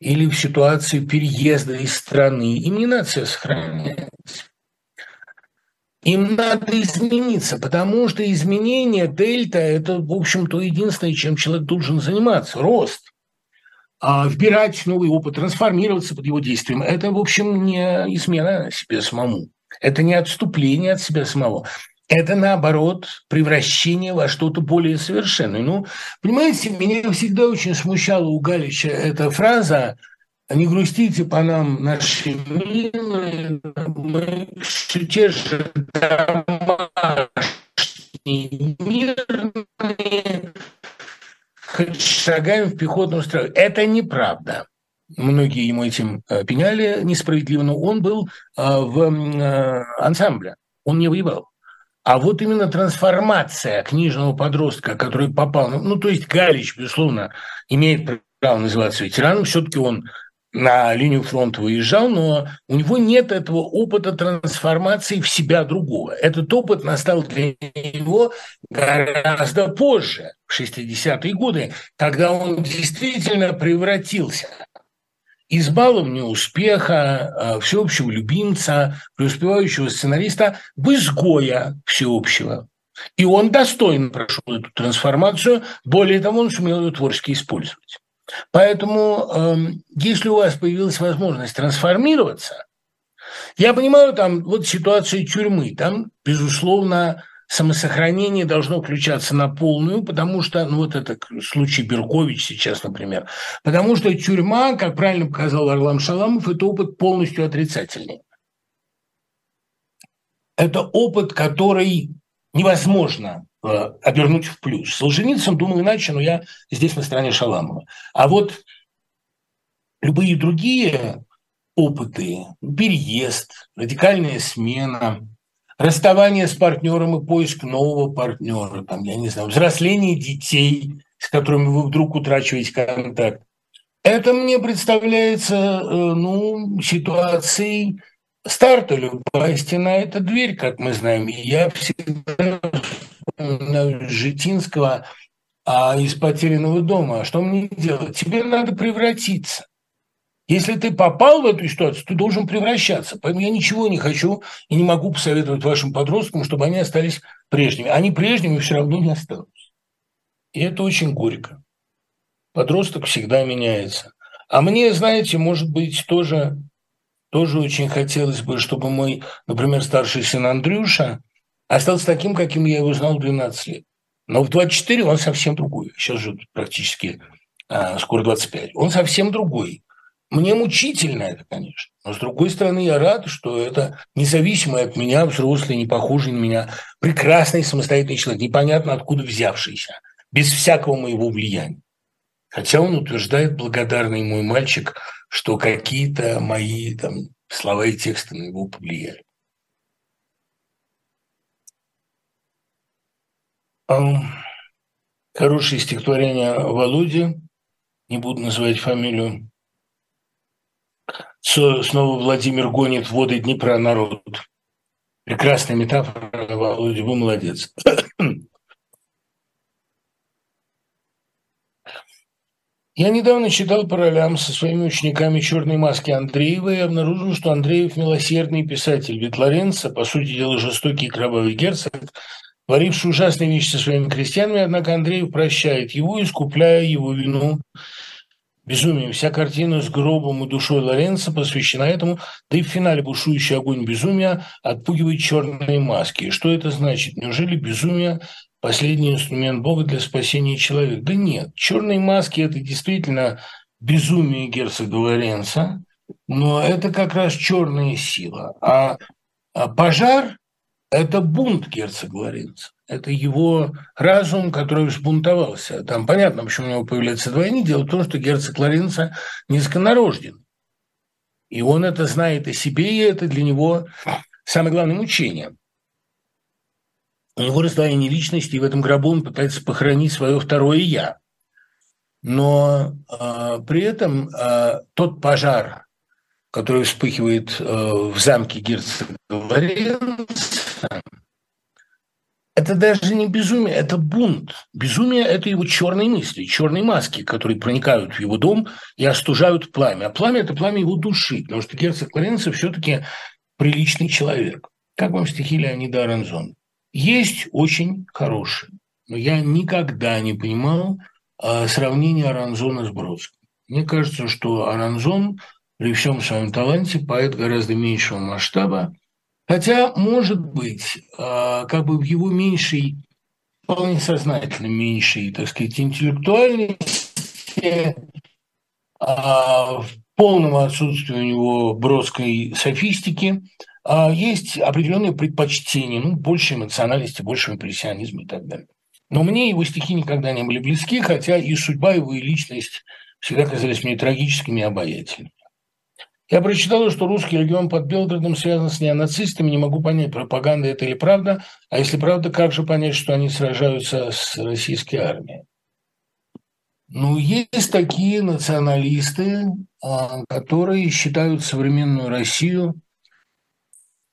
или в ситуацию переезда из страны. Им не надо себя сохранять. Им надо измениться, потому что изменение дельта – это, в общем-то, единственное, чем человек должен заниматься – рост. А вбирать новый опыт, трансформироваться под его действием – это, в общем, не измена себе самому. Это не отступление от себя самого. Это, наоборот, превращение во что-то более совершенное. Ну, понимаете, меня всегда очень смущала у Галича эта фраза не грустите по нам, наши милые, мы те же мирные, шагаем в пехотную строю. Это неправда. Многие ему этим э, пеняли несправедливо, но он был э, в э, ансамбле, он не воевал. А вот именно трансформация книжного подростка, который попал, ну то есть Галич, безусловно, имеет право называться ветераном, все-таки он на линию фронта выезжал, но у него нет этого опыта трансформации в себя другого. Этот опыт настал для него гораздо позже, в 60-е годы, когда он действительно превратился из баловня успеха, а, всеобщего любимца, преуспевающего сценариста в изгоя всеобщего. И он достойно прошел эту трансформацию, более того, он сумел ее творчески использовать. Поэтому, эм, если у вас появилась возможность трансформироваться, я понимаю, там вот ситуация тюрьмы, там, безусловно, самосохранение должно включаться на полную, потому что, ну вот это случай Беркович сейчас, например, потому что тюрьма, как правильно показал Варлам Шаламов, это опыт полностью отрицательный. Это опыт, который невозможно обернуть в плюс. Солженицын думал иначе, но я здесь на стороне Шаламова. А вот любые другие опыты, переезд, радикальная смена, расставание с партнером и поиск нового партнера, там, я не знаю, взросление детей, с которыми вы вдруг утрачиваете контакт. Это мне представляется э, ну, ситуацией старта. Любая стена – это дверь, как мы знаем. И я всегда Житинского а, из «Потерянного дома». А что мне делать? Тебе надо превратиться. Если ты попал в эту ситуацию, ты должен превращаться. Поэтому я ничего не хочу и не могу посоветовать вашим подросткам, чтобы они остались прежними. Они прежними все равно не останутся. И это очень горько. Подросток всегда меняется. А мне, знаете, может быть, тоже, тоже очень хотелось бы, чтобы мой, например, старший сын Андрюша остался таким, каким я его знал 12 лет. Но в 24 он совсем другой. Сейчас же практически а, скоро 25. Он совсем другой. Мне мучительно это, конечно. Но, с другой стороны, я рад, что это независимый от меня, взрослый, не похожий на меня, прекрасный самостоятельный человек, непонятно откуда взявшийся, без всякого моего влияния. Хотя он утверждает, благодарный мой мальчик, что какие-то мои там, слова и тексты на него повлияли. Хорошее стихотворение Володи, не буду называть фамилию. Снова Владимир гонит воды Днепра народ. Прекрасная метафора, Володя, вы молодец. Я недавно читал по ролям со своими учениками «Черной маски» Андреева и обнаружил, что Андреев – милосердный писатель. Ведь Лоренцо, по сути дела, жестокий и кровавый герцог, творивший ужасные вещи со своими крестьянами, однако Андреев прощает его, искупляя его вину безумием. Вся картина с гробом и душой Лоренца посвящена этому, да и в финале бушующий огонь безумия отпугивает черные маски. Что это значит? Неужели безумие – последний инструмент Бога для спасения человека? Да нет, черные маски – это действительно безумие герцога Лоренца, но это как раз черная сила. А, а пожар это бунт герцога Лоренцо. Это его разум, который взбунтовался. Там понятно, почему у него появляется двойник. Дело в том, что герцог Лоренцо низконарожден. И он это знает о себе, и это для него самое главное мучение. У него раздвоение личности, и в этом гробу он пытается похоронить свое второе «я». Но э, при этом э, тот пожар, который вспыхивает э, в замке герцога Лоренца, это даже не безумие, это бунт. Безумие – это его черные мысли, черные маски, которые проникают в его дом и остужают пламя. А пламя – это пламя его души, потому что герцог Лоренцо все-таки приличный человек. Как вам стихи Леонида Аранзона? Есть очень хорошие, но я никогда не понимал а, сравнения Аранзона с Бродским. Мне кажется, что Аранзон при всем своем таланте поэт гораздо меньшего масштаба, хотя, может быть, а, как бы в его меньшей, вполне сознательно меньшей, так сказать, интеллектуальности, а, в полном отсутствии у него бродской софистики, а, есть определенные предпочтения, ну, больше эмоциональности, больше импрессионизма и так далее. Но мне его стихи никогда не были близки, хотя и судьба его, и личность всегда казались мне трагическими и обаятельными. Я прочитал, что русский регион под Белгородом связан с неонацистами. Не могу понять, пропаганда это или правда. А если правда, как же понять, что они сражаются с российской армией? Ну, есть такие националисты, а, которые считают современную Россию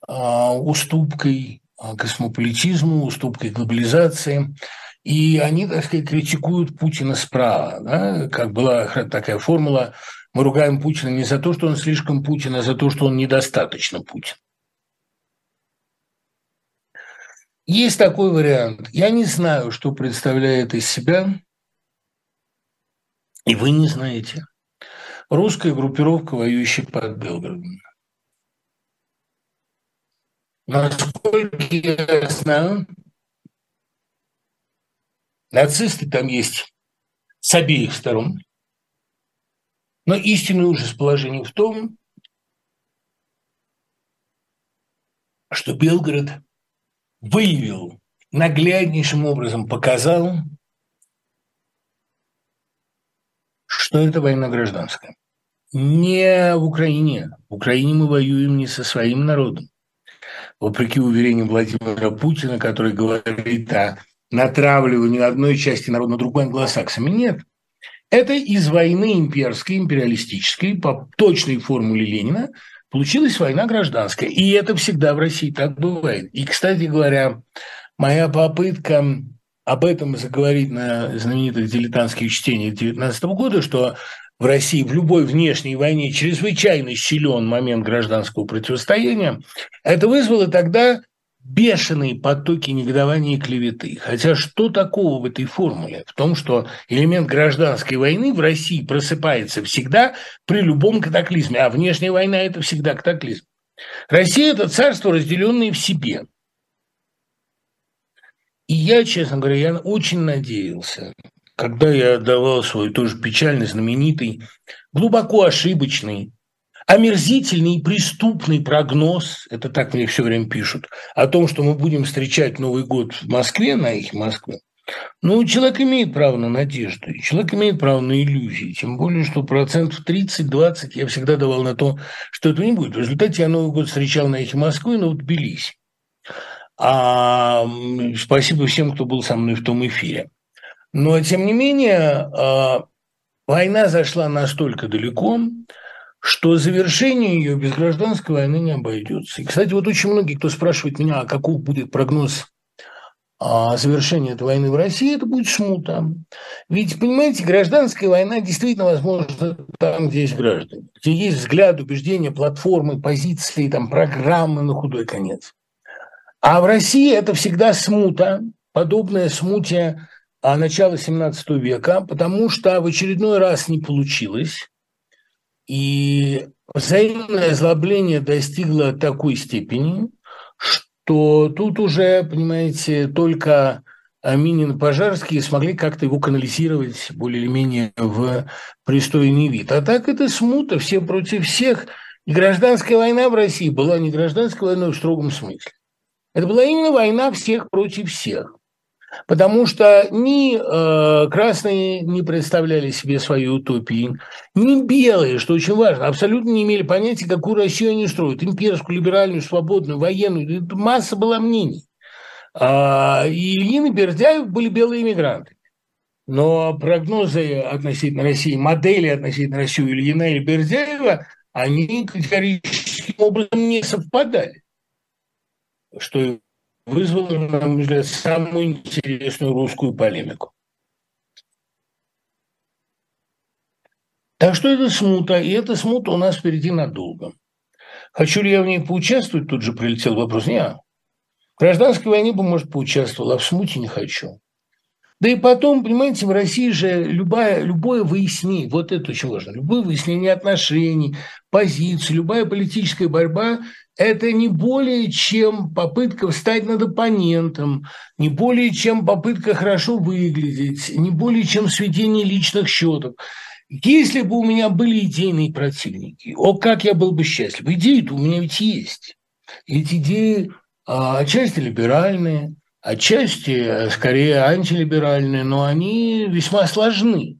а, уступкой а, космополитизму, уступкой глобализации. И они, так сказать, критикуют Путина справа. Да? Как была такая формула, мы ругаем Путина не за то, что он слишком Путин, а за то, что он недостаточно Путин. Есть такой вариант. Я не знаю, что представляет из себя и вы не знаете. Русская группировка, воюющая под Белгородом. Насколько я знаю, нацисты там есть с обеих сторон. Но истинный ужас положения в том, что Белгород выявил, нагляднейшим образом показал, что это война гражданская. Не в Украине. В Украине мы воюем не со своим народом. Вопреки уверениям Владимира Путина, который говорит о натравливании одной части народа на другую англосаксами. Нет. Это из войны имперской, империалистической, по точной формуле Ленина, получилась война гражданская. И это всегда в России так бывает. И, кстати говоря, моя попытка об этом заговорить на знаменитых дилетантских чтениях 19 года, что в России в любой внешней войне чрезвычайно силен момент гражданского противостояния, это вызвало тогда бешеные потоки негодования и клеветы. Хотя что такого в этой формуле? В том, что элемент гражданской войны в России просыпается всегда при любом катаклизме, а внешняя война – это всегда катаклизм. Россия – это царство, разделенное в себе – и я, честно говоря, я очень надеялся, когда я давал свой тоже печальный, знаменитый, глубоко ошибочный, омерзительный и преступный прогноз, это так мне все время пишут, о том, что мы будем встречать Новый год в Москве, на их Москве, ну, человек имеет право на надежду, человек имеет право на иллюзии, тем более, что процентов 30-20 я всегда давал на то, что этого не будет. В результате я Новый год встречал на их Москве, но в Тбилиси. А, спасибо всем, кто был со мной в том эфире. Но, тем не менее, а, война зашла настолько далеко, что завершение ее без гражданской войны не обойдется. И, кстати, вот очень многие, кто спрашивает меня, а каков будет прогноз а, завершения этой войны в России, это будет смута. Ведь, понимаете, гражданская война действительно возможна там, где есть граждане, где есть взгляд, убеждения, платформы, позиции, там, программы на худой конец. А в России это всегда смута, подобная смуте а, начала XVII века, потому что в очередной раз не получилось. И взаимное озлобление достигло такой степени, что тут уже, понимаете, только Минин и Пожарские смогли как-то его канализировать более или менее в пристойный вид. А так это смута, все против всех. И гражданская война в России была не гражданской войной в строгом смысле. Это была именно война всех против всех. Потому что ни э, красные не представляли себе свои утопии, ни белые, что очень важно, абсолютно не имели понятия, какую Россию они строят. Имперскую, либеральную, свободную, военную. Масса была мнений. А, и Ильин и Бердяев были белые иммигранты. Но прогнозы относительно России, модели относительно России Ильина и Бердяева, они категорическим образом не совпадали что вызвало, на мой взгляд, самую интересную русскую полемику. Так что это смута, и эта смута у нас впереди надолго. Хочу ли я в ней поучаствовать? Тут же прилетел вопрос. Нет. В гражданской войне бы, может, поучаствовал, а в смуте не хочу. Да и потом, понимаете, в России же любая, любое выяснение, вот это очень важно, любое выяснение отношений, позиций, любая политическая борьба – это не более чем попытка встать над оппонентом, не более чем попытка хорошо выглядеть, не более чем сведение личных счетов. Если бы у меня были идейные противники, о, как я был бы счастлив. Идеи-то у меня ведь есть. Эти идеи а, отчасти либеральные, отчасти э, скорее антилиберальные, но они весьма сложны.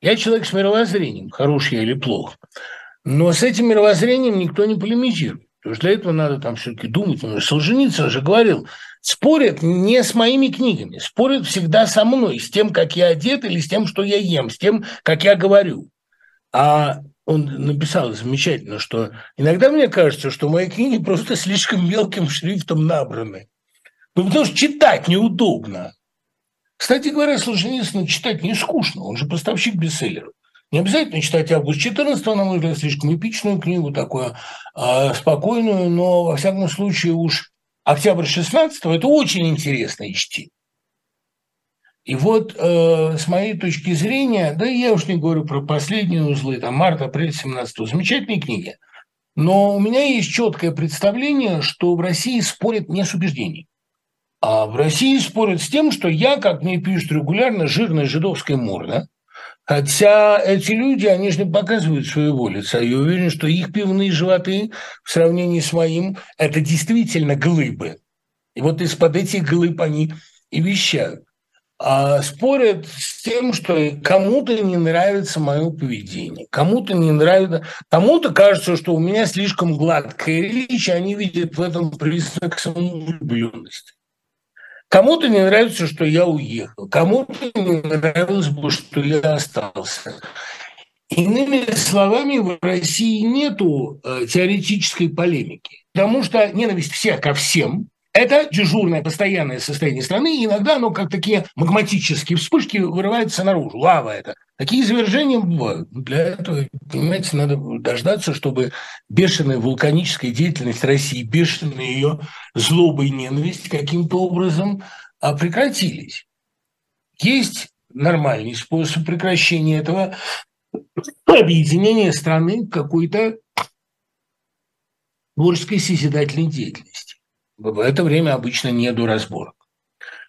Я человек с мировоззрением, хорош я или плохо. Но с этим мировоззрением никто не полемизирует. Потому что для этого надо там все-таки думать. Солженицын же говорил, спорят не с моими книгами, спорят всегда со мной, с тем, как я одет или с тем, что я ем, с тем, как я говорю. А он написал замечательно, что иногда мне кажется, что мои книги просто слишком мелким шрифтом набраны. Ну, потому что читать неудобно. Кстати говоря, Солженицына читать не скучно, он же поставщик бестселлеров. Не обязательно читать август 14 на мой слишком эпичную книгу, такую э, спокойную, но, во всяком случае, уж октябрь 16 это очень интересное чтение. И вот э, с моей точки зрения, да я уж не говорю про последние узлы, там март-апрель 17 замечательные книги, но у меня есть четкое представление, что в России спорят не с убеждениями. А в России спорят с тем, что я, как мне пишут регулярно, жирная жидовская морда, Хотя эти люди, они же не показывают своего лица. Я уверен, что их пивные животы в сравнении с моим – это действительно глыбы. И вот из-под этих глыб они и вещают. А спорят с тем, что кому-то не нравится мое поведение, кому-то не нравится, кому-то кажется, что у меня слишком гладкая речь, они видят в этом признак самовлюбленности. Кому-то не нравится, что я уехал, кому-то не нравилось бы, что я остался. Иными словами, в России нету э, теоретической полемики, потому что ненависть всех ко всем – это дежурное, постоянное состояние страны, и иногда оно как такие магматические вспышки вырывается наружу. Лава это. Такие извержения бывают. Для этого, понимаете, надо дождаться, чтобы бешеная вулканическая деятельность России, бешеная ее злоба и ненависть каким-то образом а, прекратились. Есть нормальный способ прекращения этого объединения страны какой-то творческой созидательной деятельности. В это время обычно не до разборок.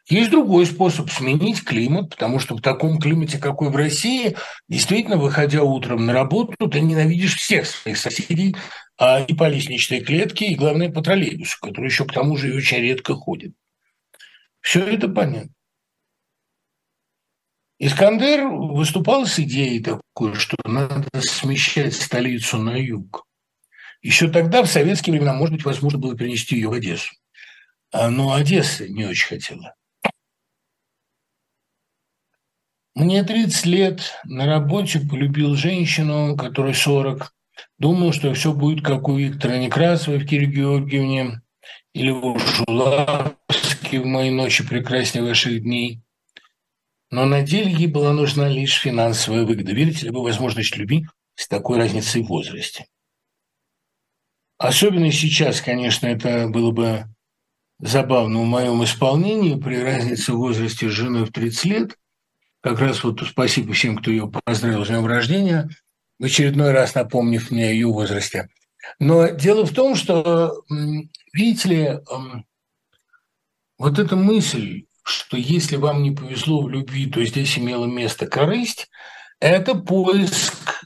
Есть другой способ – сменить климат, потому что в таком климате, какой в России, действительно, выходя утром на работу, ты ненавидишь всех своих соседей а, и по лестничной клетке, и, главное, по троллейбусу, который еще к тому же и очень редко ходит. Все это понятно. Искандер выступал с идеей такой, что надо смещать столицу на юг. Еще тогда, в советские времена, может быть, возможно было перенести ее в Одессу. А, но Одесса не очень хотела. Мне 30 лет, на работе полюбил женщину, которой 40. Думал, что все будет как у Виктора Некрасовой в Кире Георгиевне или у Жулавски в «Моей ночи прекраснее ваших дней». Но на деле ей была нужна лишь финансовая выгода. Верите ли вы возможность любви с такой разницей в возрасте? Особенно сейчас, конечно, это было бы забавно в моем исполнении при разнице в возрасте с женой в 30 лет – как раз вот спасибо всем, кто ее поздравил с днем рождения, в очередной раз напомнив мне о ее возрасте. Но дело в том, что, видите ли, вот эта мысль, что если вам не повезло в любви, то здесь имела место корысть, это поиск,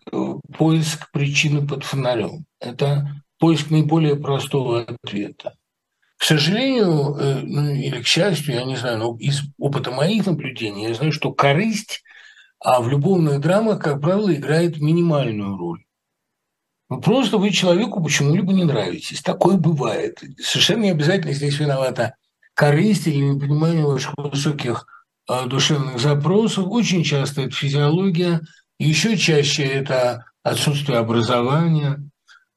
поиск причины под фонарем. Это поиск наиболее простого ответа. К сожалению, э, ну, или к счастью, я не знаю, но из опыта моих наблюдений я знаю, что корысть а в любовных драмах, как правило, играет минимальную роль. Ну, просто вы человеку почему-либо не нравитесь. Такое бывает. Совершенно не обязательно здесь виновата корысть или непонимание ваших высоких а, душевных запросов. Очень часто это физиология, еще чаще это отсутствие образования,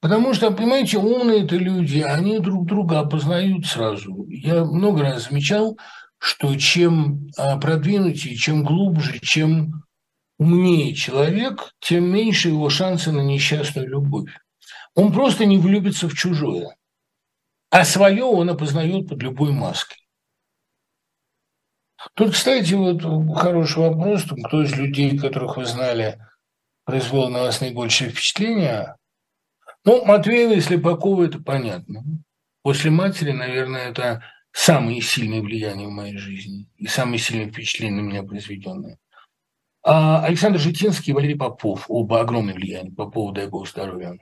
Потому что, понимаете, умные это люди, они друг друга опознают сразу. Я много раз замечал, что чем а, продвинутее, чем глубже, чем умнее человек, тем меньше его шансы на несчастную любовь. Он просто не влюбится в чужое. А свое он опознает под любой маской. Тут, кстати, вот хороший вопрос, кто из людей, которых вы знали, произвел на вас наибольшее впечатление? Ну, Матвеева и Слепакова – это понятно. После матери, наверное, это самые сильные влияния в моей жизни и самые сильные впечатления на меня произведенные. А Александр Житинский и Валерий Попов – оба огромные влияния по поводу, дай бог здоровья.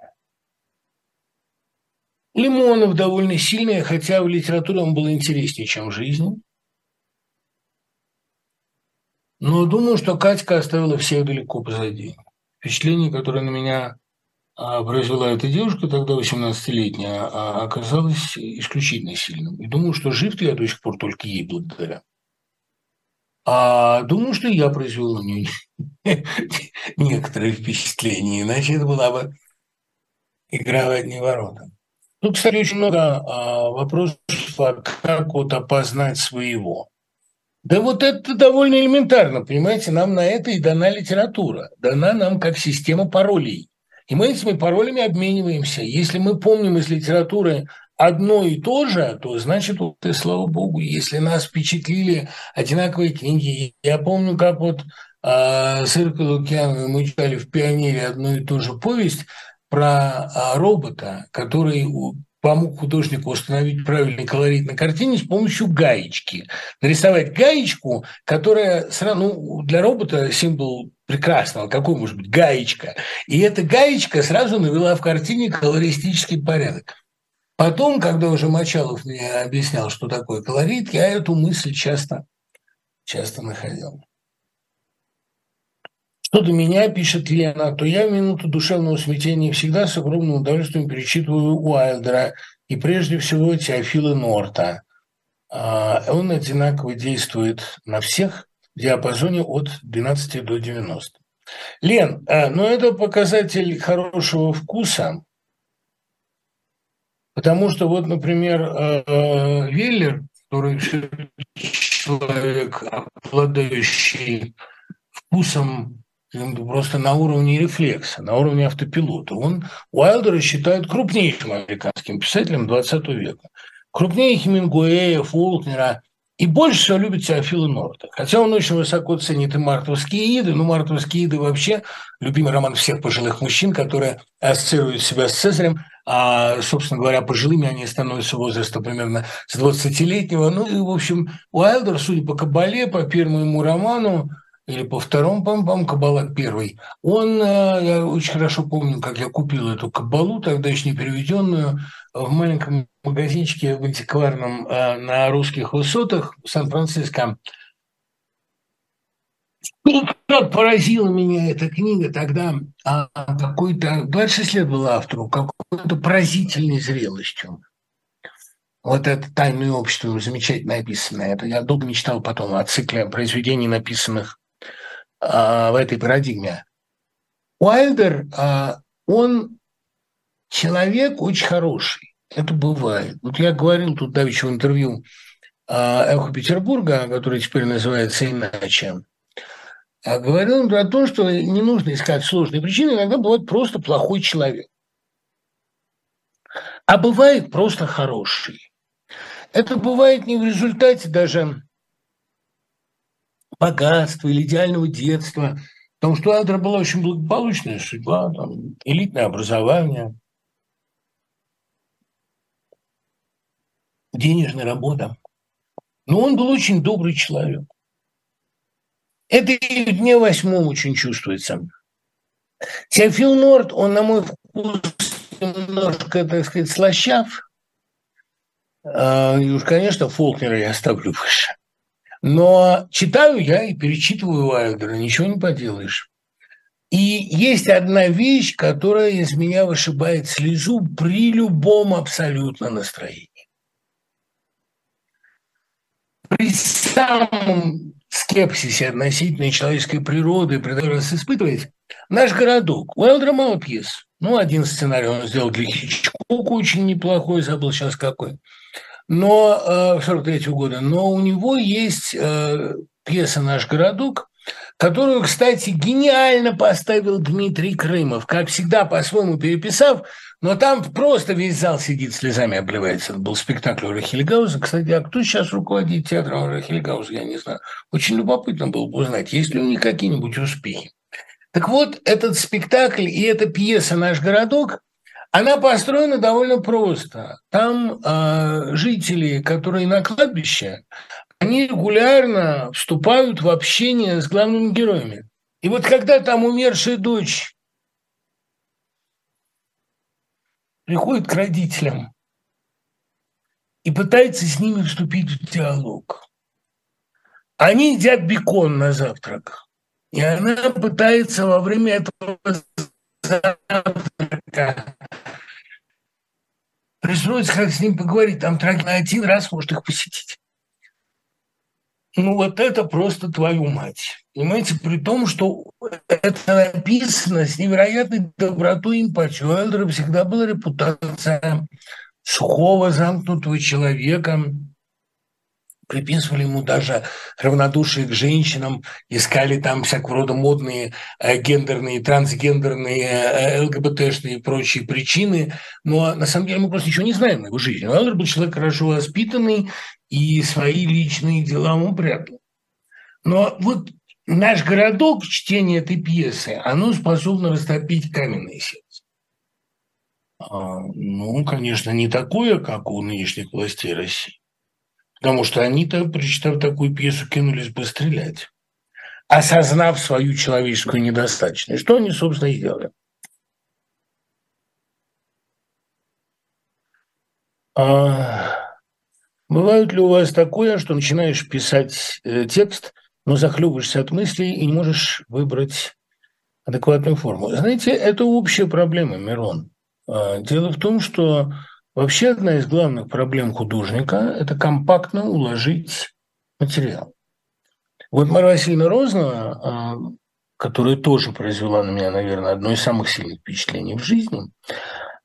Лимонов довольно сильный, хотя в литературе он был интереснее, чем в жизни. Но думаю, что Катька оставила всех далеко позади. Впечатление, которое на меня а, произвела эта девушка, тогда 18-летняя, а, оказалось исключительно сильным. И думаю, что жив я до сих пор только ей благодаря. А думаю, что я произвел на нее некоторые впечатления, иначе это была бы игра в одни ворота. Тут, кстати, очень много а, вопросов, как вот опознать своего. Да вот это довольно элементарно, понимаете, нам на это и дана литература, дана нам как система паролей. И мы этими паролями обмениваемся. Если мы помним из литературы одно и то же, то значит, вот и слава богу, если нас впечатлили одинаковые книги. Я помню, как вот э, с Иркой Лукьяновой мы читали в «Пионере» одну и ту же повесть про э, робота, который помог художнику установить правильный колорит на картине с помощью гаечки. Нарисовать гаечку, которая сразу, ну, для робота символ прекрасного, какой может быть гаечка. И эта гаечка сразу навела в картине колористический порядок. Потом, когда уже Мочалов мне объяснял, что такое колорит, я эту мысль часто, часто находил. Что до меня, пишет Лена, то я в минуту душевного смятения всегда с огромным удовольствием перечитываю Уайлдера и прежде всего Теофила Норта. А, он одинаково действует на всех в диапазоне от 12 до 90. Лен, а, но это показатель хорошего вкуса, потому что вот, например, а, Веллер, который человек, обладающий вкусом просто на уровне рефлекса, на уровне автопилота. Он Уайлдера считают крупнейшим американским писателем 20 века. Крупнее Хемингуэя, Фолкнера и больше всего любит Теофила Норта. Хотя он очень высоко ценит и мартовские иды, но мартовские иды вообще любимый роман всех пожилых мужчин, которые ассоциируют себя с Цезарем, а, собственно говоря, пожилыми они становятся возраста примерно с 20-летнего. Ну и, в общем, Уайлдер, судя по Кабале, по первому ему роману, или по второму, по-моему, Кабала первый. Он, э, я очень хорошо помню, как я купил эту Кабалу, тогда еще не переведенную, в маленьком магазинчике в антикварном э, на русских высотах в Сан-Франциско. Ну, как поразила меня эта книга тогда, а, какой-то, 26 лет был автору, какой-то поразительной зрелостью. Вот это «Тайное общество» замечательно написано. Это я долго мечтал потом о цикле произведений, написанных в этой парадигме. Уайлдер, а, он человек очень хороший. Это бывает. Вот я говорил тут давеча в интервью а, «Эхо Петербурга», который теперь называется иначе, а говорил он о том, что не нужно искать сложные причины, иногда бывает просто плохой человек. А бывает просто хороший. Это бывает не в результате даже богатства или идеального детства. Потому что у Адра была очень благополучная судьба, там, элитное образование, денежная работа. Но он был очень добрый человек. Это и в дне восьмом очень чувствуется. Теофил Норд, он, на мой вкус, немножко, так сказать, слащав. А, и уж, конечно, Фолкнера я оставлю выше. Но читаю я и перечитываю Уайлдера, ничего не поделаешь. И есть одна вещь, которая из меня вышибает слезу при любом абсолютно настроении. При самом скепсисе относительно человеческой природы, который раз испытывает, наш городок. Уайлдера мало пьес. Ну, один сценарий он сделал для Хичкока, очень неплохой, забыл сейчас какой но э, 43 -го года, но у него есть э, пьеса «Наш городок», которую, кстати, гениально поставил Дмитрий Крымов, как всегда, по-своему переписав, но там просто весь зал сидит слезами обливается. Это был спектакль у Рахильгауза. Кстати, а кто сейчас руководит театром Рахильгауза, я не знаю. Очень любопытно было бы узнать, есть ли у них какие-нибудь успехи. Так вот, этот спектакль и эта пьеса «Наш городок» Она построена довольно просто. Там э, жители, которые на кладбище, они регулярно вступают в общение с главными героями. И вот когда там умершая дочь приходит к родителям и пытается с ними вступить в диалог, они едят бекон на завтрак. И она пытается во время этого завтрака пристроиться, как с ним поговорить. Там на один раз может их посетить. Ну вот это просто твою мать. Понимаете, при том, что это написано с невероятной добротой и эмпатией. У Элдера всегда была репутация сухого, замкнутого человека, приписывали ему даже равнодушие к женщинам, искали там всякого рода модные э, гендерные, трансгендерные, э, ЛГБТшные и прочие причины. Но на самом деле мы просто ничего не знаем о его жизни. Уэллер был человек хорошо воспитанный и свои личные дела он прятал. Но вот наш городок, чтение этой пьесы, оно способно растопить каменное сердце. А, ну, конечно, не такое, как у нынешних властей России. Потому что они-то, прочитав такую пьесу, кинулись бы стрелять, осознав свою человеческую недостаточность. Что они, собственно, и сделали. А, бывает ли у вас такое, что начинаешь писать э, текст, но захлебываешься от мыслей и не можешь выбрать адекватную форму? Знаете, это общая проблема, Мирон. А, дело в том, что Вообще одна из главных проблем художника – это компактно уложить материал. Вот Мария Васильевна Розна, а, которая тоже произвела на меня, наверное, одно из самых сильных впечатлений в жизни,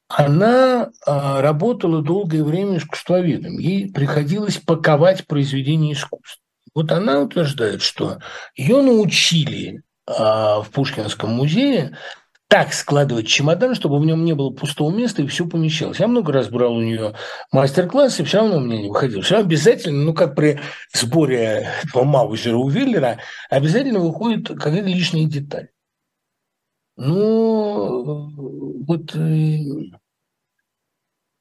она а, работала долгое время искусствоведом. Ей приходилось паковать произведения искусства. Вот она утверждает, что ее научили а, в Пушкинском музее так складывать чемодан, чтобы в нем не было пустого места и все помещалось. Я много раз брал у нее мастер-класс, и все равно у меня не выходило. Все обязательно, ну, как при сборе по Маузера у Виллера, обязательно выходит какая-то лишняя деталь. Ну, вот э,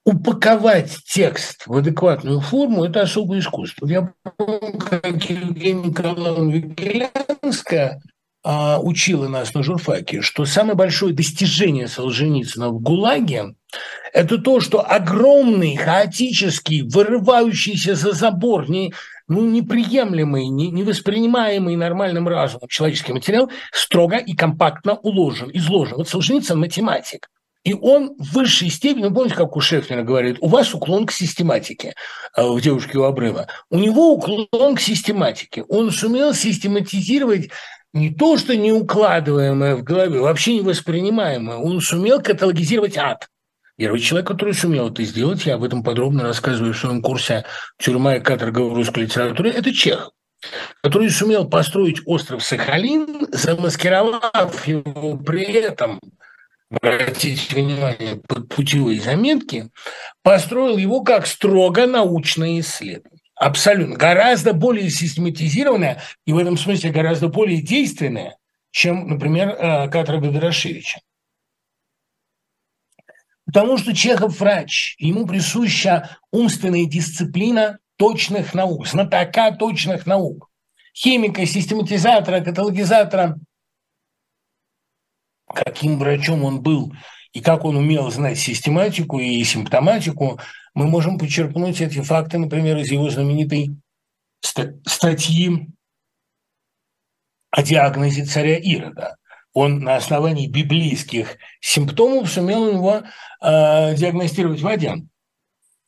упаковать текст в адекватную форму – это особое искусство. Я помню, как Евгения Николаевна Викелянская – а, учила нас на журфаке, что самое большое достижение Солженицына в ГУЛАГе – это то, что огромный, хаотический, вырывающийся за забор, не, ну, неприемлемый, не, невоспринимаемый нормальным разумом человеческий материал строго и компактно уложен, изложен. Вот Солженицын – математик. И он в высшей степени, ну, помните, как у Шефнера говорит, у вас уклон к систематике в «Девушке у обрыва». У него уклон к систематике. Он сумел систематизировать не то, что не укладываемое в голове, вообще не воспринимаемое. Он сумел каталогизировать ад. Первый человек, который сумел это сделать, я об этом подробно рассказываю в своем курсе «Тюрьма и каторга в русской литературе», это Чехов который сумел построить остров Сахалин, замаскировав его при этом, обратите внимание, под путевые заметки, построил его как строго научное исследование. Абсолютно. Гораздо более систематизированная и в этом смысле гораздо более действенная, чем, например, э, каторга Дорошевича. Потому что Чехов врач, ему присуща умственная дисциплина точных наук, знатока точных наук, химика, систематизатора, каталогизатора. Каким врачом он был и как он умел знать систематику и симптоматику, мы можем почерпнуть эти факты, например, из его знаменитой статьи о диагнозе царя Ирода. Он на основании библейских симптомов сумел его э, диагностировать водян.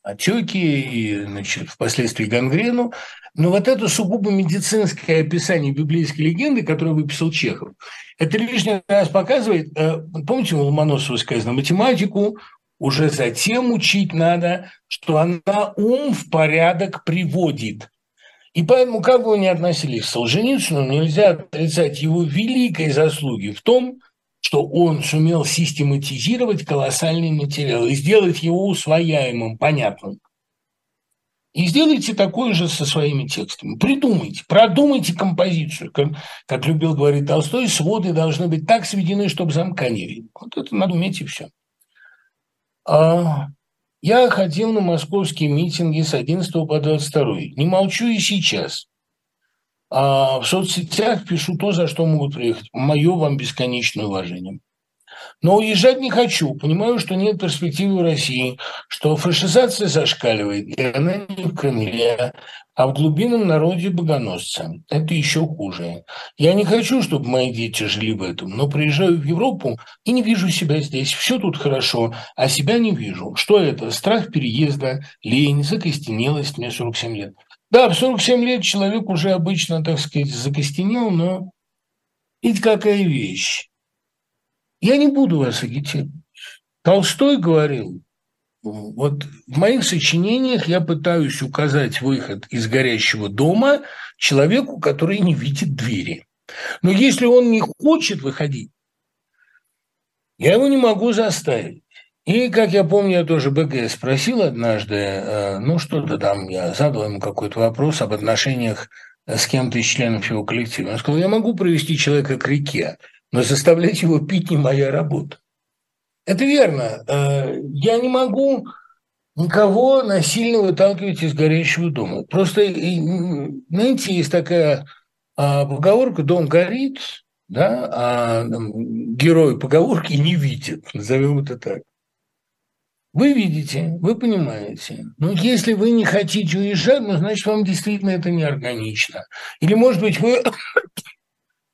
Отеки и, значит, впоследствии гангрену. Но вот это сугубо медицинское описание библейской легенды, которое выписал Чехов, это лишний раз показывает, э, помните, у Ломоносова сказано, математику уже затем учить надо, что она ум в порядок приводит. И поэтому, как бы вы ни относились к Солженицыну, нельзя отрицать его великой заслуги в том, что он сумел систематизировать колоссальный материал и сделать его усвояемым, понятным. И сделайте такое же со своими текстами. Придумайте, продумайте композицию. Как, как любил говорить Толстой, своды должны быть так сведены, чтобы замка не видно. Вот это надо уметь и все. А, я ходил на московские митинги с 11 по 22. Не молчу и сейчас. А в соцсетях пишу то, за что могут приехать. Мое вам бесконечное уважение. Но уезжать не хочу. Понимаю, что нет перспективы России, что фашизация зашкаливает, и она не в Кремле, а в глубинном народе богоносца. Это еще хуже. Я не хочу, чтобы мои дети жили в этом, но приезжаю в Европу и не вижу себя здесь. Все тут хорошо, а себя не вижу. Что это? Страх переезда, лень, закостенелость. Мне 47 лет. Да, в 47 лет человек уже обычно, так сказать, закостенел, но ведь какая вещь. Я не буду вас агитировать. Толстой говорил, вот в моих сочинениях я пытаюсь указать выход из горящего дома человеку, который не видит двери. Но если он не хочет выходить, я его не могу заставить. И, как я помню, я тоже БГ спросил однажды, э, ну, что-то там, я задал ему какой-то вопрос об отношениях с кем-то из членов его коллектива. Он сказал, я могу провести человека к реке, но заставлять его пить не моя работа. Это верно. Э, я не могу никого насильно выталкивать из горящего дома. Просто, знаете, есть такая а, поговорка «дом горит», да, а герой поговорки не видит, назовем это так. Вы видите, вы понимаете. Но если вы не хотите уезжать, ну, значит, вам действительно это не органично. Или, может быть, вы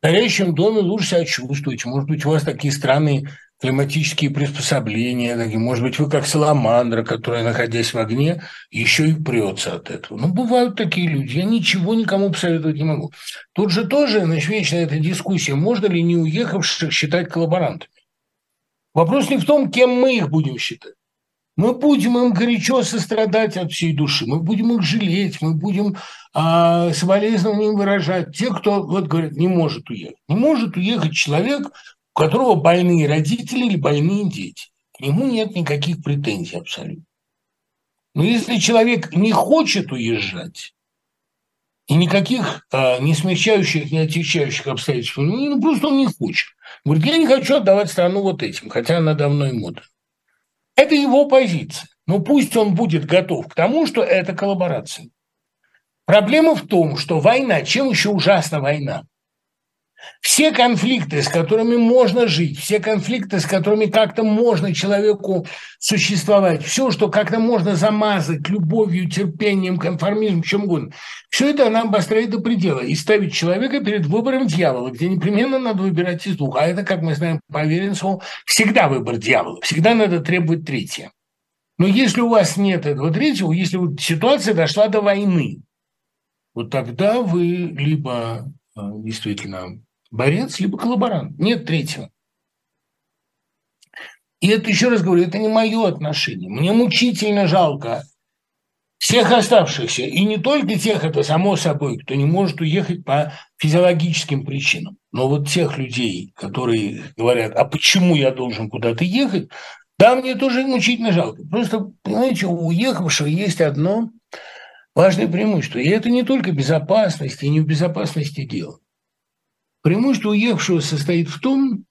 в горящем доме лучше себя чувствуете. Может быть, у вас такие странные климатические приспособления, такие. может быть, вы как саламандра, которая, находясь в огне, еще и прется от этого. Ну, бывают такие люди. Я ничего никому посоветовать не могу. Тут же тоже, значит, вечно эта дискуссия, можно ли не уехавших считать коллаборантами. Вопрос не в том, кем мы их будем считать. Мы будем им горячо сострадать от всей души, мы будем их жалеть, мы будем а, соболезнования выражать. Те, кто вот говорят, не может уехать. Не может уехать человек, у которого больные родители или больные дети. К нему нет никаких претензий абсолютно. Но если человек не хочет уезжать, и никаких а, не смягчающих, не отягчающих обстоятельств, ну, просто он не хочет. Говорит, я не хочу отдавать страну вот этим, хотя она давно и модна. Это его позиция. Но пусть он будет готов к тому, что это коллаборация. Проблема в том, что война, чем еще ужасна война? Все конфликты, с которыми можно жить, все конфликты, с которыми как-то можно человеку существовать, все, что как-то можно замазать любовью, терпением, конформизмом, чем угодно, все это она обостряет до предела и ставит человека перед выбором дьявола, где непременно надо выбирать из двух. А это, как мы знаем по Веренцеву, всегда выбор дьявола, всегда надо требовать третье. Но если у вас нет этого третьего, если вот ситуация дошла до войны, вот тогда вы либо э, действительно борец, либо коллаборант. Нет третьего. И это, еще раз говорю, это не мое отношение. Мне мучительно жалко всех оставшихся, и не только тех, это само собой, кто не может уехать по физиологическим причинам, но вот тех людей, которые говорят, а почему я должен куда-то ехать, да, мне тоже мучительно жалко. Просто, понимаете, у уехавшего есть одно важное преимущество, и это не только безопасность, и не в безопасности дела. Преимущество уехавшего состоит в том,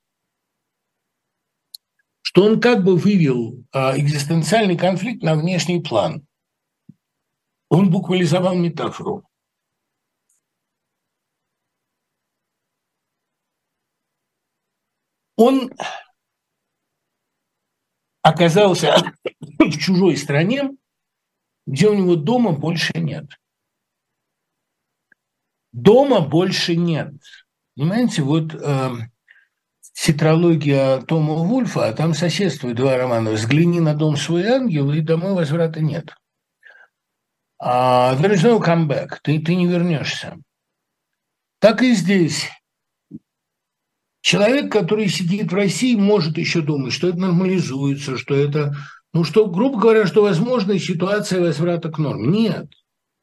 что он как бы вывел а, экзистенциальный конфликт на внешний план. Он буквализовал метафору. Он оказался в чужой стране, где у него дома больше нет. Дома больше нет. Понимаете, вот э, тетралогия Тома Вульфа, а там соседствуют два романа «Взгляни на дом свой ангел» и «Домой возврата нет». А there is no comeback, ты, ты не вернешься. Так и здесь. Человек, который сидит в России, может еще думать, что это нормализуется, что это, ну что, грубо говоря, что возможна ситуация возврата к норме. Нет.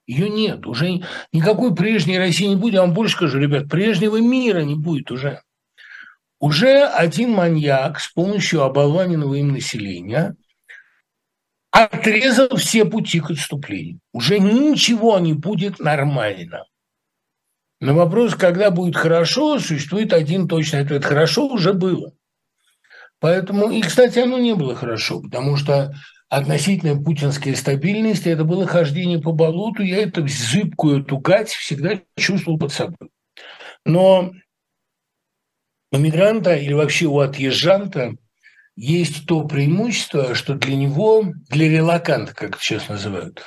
Ее нет. Уже никакой прежней России не будет. Я вам больше скажу, ребят, прежнего мира не будет уже. уже один маньяк с помощью оболваненного им населения отрезал все пути к отступлению. Уже ничего не будет нормально. На вопрос, когда будет хорошо, существует один точный ответ. Хорошо уже было. Поэтому, и, кстати, оно не было хорошо, потому что относительная путинская стабильность – это было хождение по болоту, я эту зыбкую эту гать всегда чувствовал под собой. Но у мигранта или вообще у отъезжанта есть то преимущество, что для него, для релаканта, как это сейчас называют,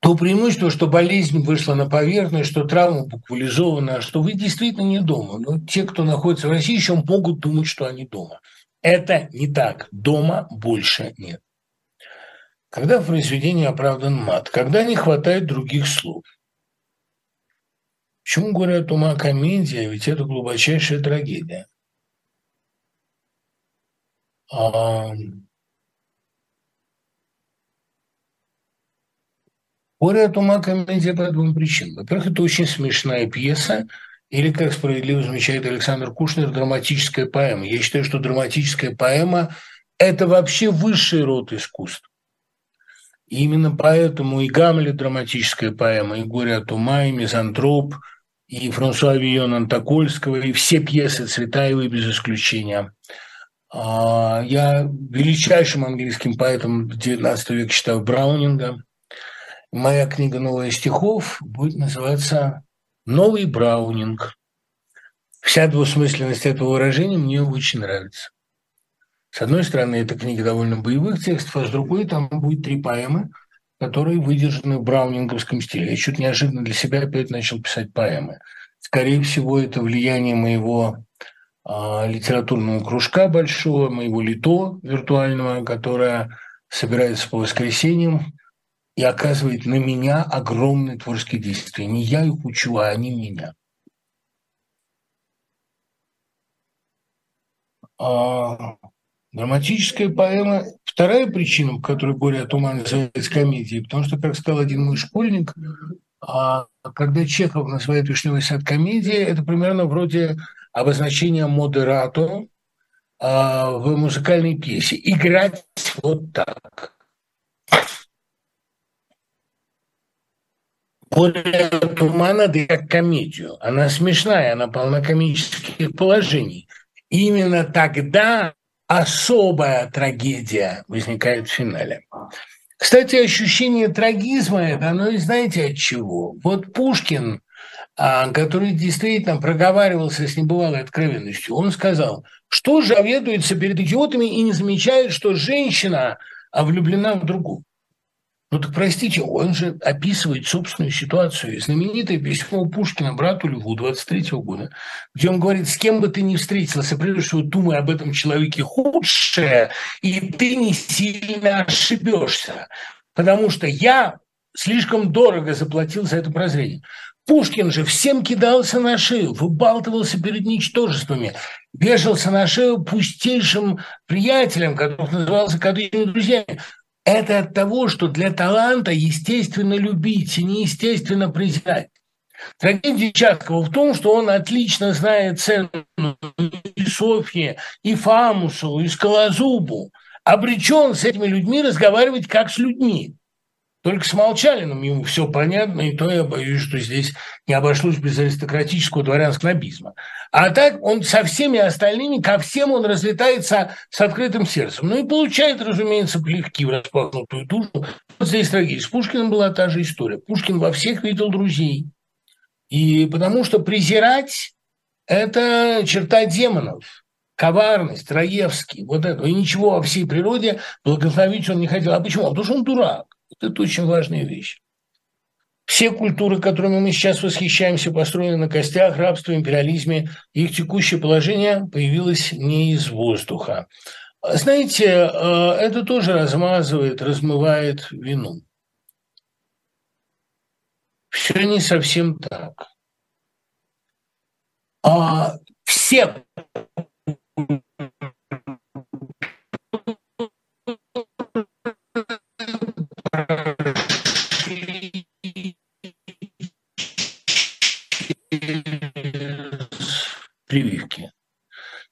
то преимущество, что болезнь вышла на поверхность, что травма буквализована, что вы действительно не дома. Но те, кто находится в России, еще могут думать, что они дома. Это не так. Дома больше нет. Когда в произведении оправдан мат, когда не хватает других слов. Почему говорят ума комедия, ведь это глубочайшая трагедия. А... Горе от ума комедия по двум причинам. Во-первых, это очень смешная пьеса, или, как справедливо замечает Александр Кушнер, драматическая поэма. Я считаю, что драматическая поэма – это вообще высший род искусства. И именно поэтому и Гамлет – драматическая поэма, и «Горе от ума», и «Мизантроп», и Франсуа Вион Антокольского, и все пьесы Цветаевой без исключения. А, я величайшим английским поэтом XIX века считаю Браунинга – моя книга «Новая стихов» будет называться «Новый Браунинг». Вся двусмысленность этого выражения мне очень нравится. С одной стороны, это книга довольно боевых текстов, а с другой там будет три поэмы, которые выдержаны в браунинговском стиле. Я чуть неожиданно для себя опять начал писать поэмы. Скорее всего, это влияние моего э, литературного кружка большого, моего лито виртуального, которое собирается по воскресеньям и оказывает на меня огромное творческое действие. Не я их учу, а они меня. А, драматическая поэма – вторая причина, по которой «Горе от ума» называется комедией, потому что, как сказал один мой школьник, а, когда Чехов называет «Вишневый сад» комедией, это примерно вроде обозначения модерато а, в музыкальной пьесе. Играть вот так. Более тумана, да как комедию. Она смешная, она полна комических положений. Именно тогда особая трагедия возникает в финале. Кстати, ощущение трагизма это оно знаете от чего? Вот Пушкин, а, который действительно проговаривался с небывалой откровенностью, он сказал, что же оведуется перед идиотами и не замечает, что женщина влюблена в другую. Ну так простите, он же описывает собственную ситуацию. Знаменитое письмо Пушкина брату Льву 23 -го года, где он говорит, с кем бы ты ни встретился, прежде всего думай об этом человеке худшее, и ты не сильно ошибешься. Потому что я слишком дорого заплатил за это прозрение. Пушкин же всем кидался на шею, выбалтывался перед ничтожествами, вешался на шею пустейшим приятелям, которых назывался кадыми друзьями. Это от того, что для таланта естественно любить и неестественно презирать. Трагедия Чаткова в том, что он отлично знает цену и Софье, и Фамусову, и Скалозубу, обречен с этими людьми разговаривать как с людьми. Только с Молчалиным ему все понятно, и то я боюсь, что здесь не обошлось без аристократического дворянского нобизма. А так он со всеми остальными, ко всем он разлетается с открытым сердцем. Ну и получает, разумеется, плевки в распахнутую душу. Вот здесь трагедия. С Пушкиным была та же история. Пушкин во всех видел друзей. И потому что презирать – это черта демонов коварность, Раевский, вот это. И ничего во всей природе благословить он не хотел. А почему? Потому что он дурак. Это очень важная вещь. Все культуры, которыми мы сейчас восхищаемся, построены на костях, рабстве, империализме. Их текущее положение появилось не из воздуха. Знаете, э, это тоже размазывает, размывает вину. Все не совсем так. А все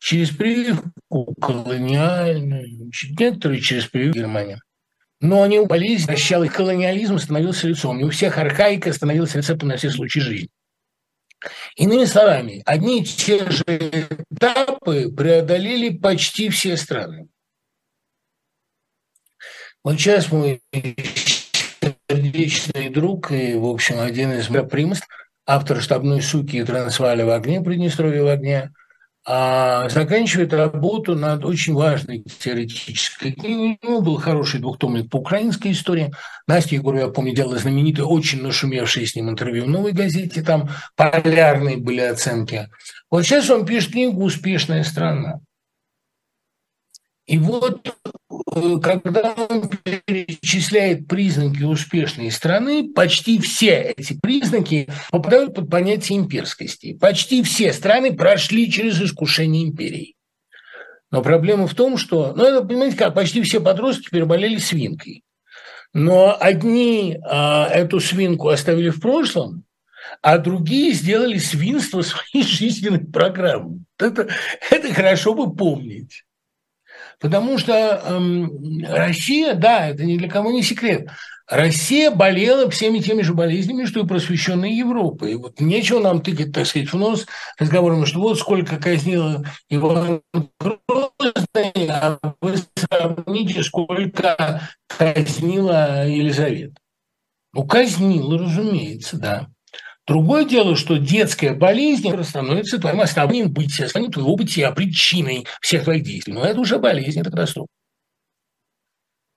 через прививку колониальную, некоторые через прививку Германии. Но они болезнь прощал, и колониализм становился лицом. И у всех архаика становилась рецептом на все случаи жизни. Иными словами, одни и те же этапы преодолели почти все страны. Вот сейчас мой сердечный друг и, в общем, один из примов, автор «Штабной суки» и «Трансваля в огне», «Приднестровье в огне», а заканчивает работу над очень важной теоретической книгой. У него был хороший двухтомник по украинской истории. Настя Егорова, я помню, делала знаменитое, очень нашумевшее с ним интервью в «Новой газете». Там полярные были оценки. Вот сейчас он пишет книгу «Успешная страна». И вот когда он перечисляет признаки успешной страны, почти все эти признаки попадают под понятие имперскости. Почти все страны прошли через искушение империи. Но проблема в том, что, ну это, понимаете как, почти все подростки переболели свинкой. Но одни а, эту свинку оставили в прошлом, а другие сделали свинство своей жизненной программой. Это, это хорошо бы помнить. Потому что эм, Россия, да, это ни для кого не секрет, Россия болела всеми теми же болезнями, что и просвещенная Европа. И вот нечего нам тыкать, так сказать, в нос разговором, что вот сколько казнила Иван Грозный, а вы сравните, сколько казнила Елизавета. Ну, казнила, разумеется, да. Другое дело, что детская болезнь становится твоим основным бытием, станет твоего бытия, причиной всех твоих действий. Но это уже болезнь, это катастрофа.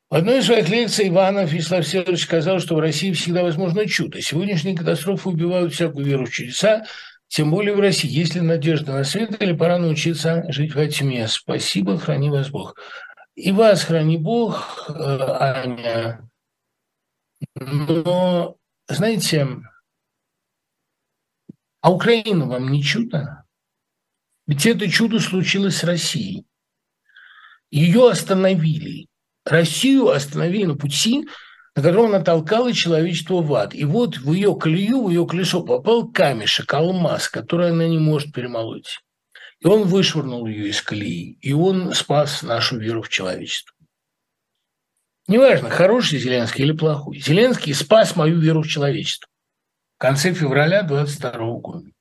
В одной из своих лекций Иванов Вячеслав Сергеевич сказал, что в России всегда возможно чудо. Сегодняшние катастрофы убивают всякую веру в чудеса, тем более в России. Есть ли надежда на свет или пора научиться жить во тьме? Спасибо, храни вас Бог. И вас храни Бог, э, Аня. Но, знаете, а Украина вам не чудо? Ведь это чудо случилось с Россией. Ее остановили. Россию остановили на пути, на котором она толкала человечество в ад. И вот в ее колею, в ее колесо попал камешек, алмаз, который она не может перемолоть. И он вышвырнул ее из колеи, и он спас нашу веру в человечество. Неважно, хороший Зеленский или плохой. Зеленский спас мою веру в человечество конце февраля 22 года.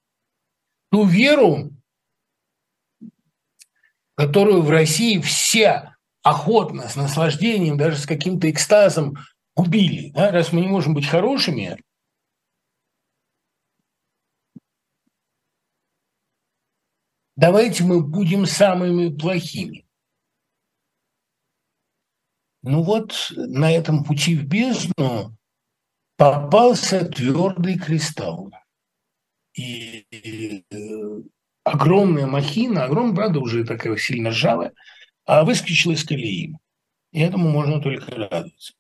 Ту веру, которую в России все охотно, с наслаждением, даже с каким-то экстазом убили. Да? Раз мы не можем быть хорошими, давайте мы будем самыми плохими. Ну вот на этом пути в бездну попался твердый кристалл. И э, огромная махина, огромная, правда, уже такая сильно ржавая, а выскочила из колеи. И этому можно только радоваться.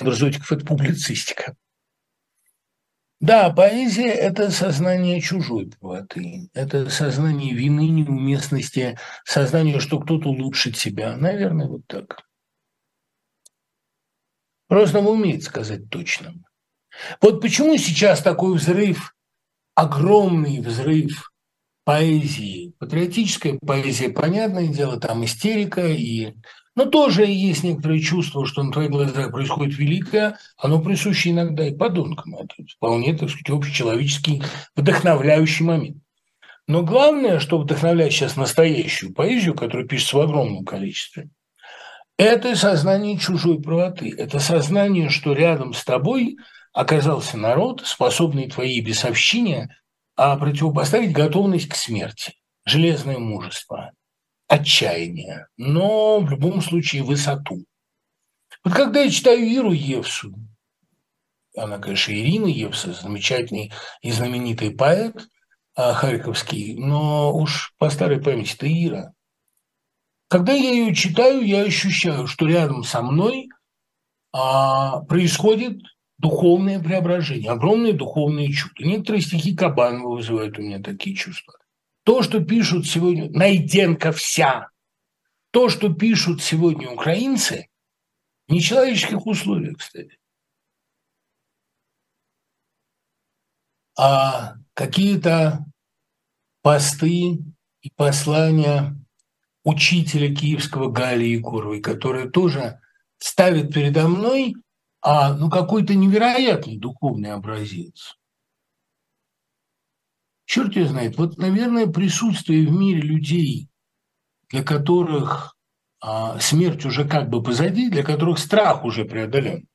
Александр Зотиков – это публицистика. Да, поэзия – это сознание чужой правоты, это сознание вины, неуместности, сознание, что кто-то улучшит себя. Наверное, вот так. Просто вы умеете сказать точно. Вот почему сейчас такой взрыв, огромный взрыв поэзии, патриотическая поэзия, понятное дело, там истерика и но тоже есть некоторые чувства, что на твоих глазах происходит великое, оно присуще иногда и подонкам. Это вполне, так сказать, общечеловеческий вдохновляющий момент. Но главное, что вдохновляет сейчас настоящую поэзию, которая пишется в огромном количестве, это сознание чужой правоты. Это сознание, что рядом с тобой оказался народ, способный твоей бесовщине а противопоставить готовность к смерти, железное мужество, отчаяние, но в любом случае высоту. Вот когда я читаю Иру Евсу, она, конечно, Ирина Евса, замечательный и знаменитый поэт а, харьковский, но уж по старой памяти это Ира. Когда я ее читаю, я ощущаю, что рядом со мной а, происходит духовное преображение, огромные духовные чувства. Некоторые стихи Кабанова вызывают у меня такие чувства. То, что пишут сегодня Найденко вся, то, что пишут сегодня украинцы, в нечеловеческих условиях, кстати. А какие-то посты и послания учителя киевского Галии Егоровой, которые тоже ставят передо мной а, ну, какой-то невероятный духовный образец. Черт ее знает, вот, наверное, присутствие в мире людей, для которых а, смерть уже как бы позади, для которых страх уже преодолен.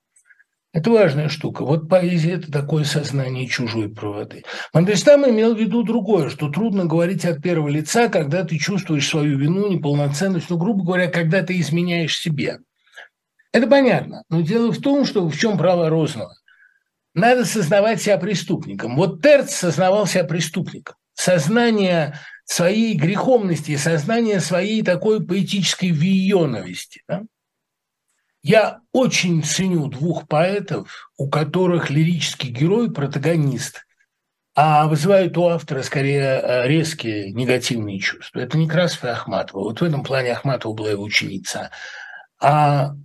Это важная штука. Вот поэзия – это такое сознание чужой правоты. Мандельштам имел в виду другое, что трудно говорить от первого лица, когда ты чувствуешь свою вину, неполноценность, ну, грубо говоря, когда ты изменяешь себе. Это понятно. Но дело в том, что в чем право Розного. Надо сознавать себя преступником. Вот Терц сознавал себя преступником. Сознание своей греховности, сознание своей такой поэтической виеновости. Да? Я очень ценю двух поэтов, у которых лирический герой, протагонист, а вызывают у автора скорее э, резкие негативные чувства. Это Некрасов и Ахматова. Вот в этом плане Ахматова была его ученица. А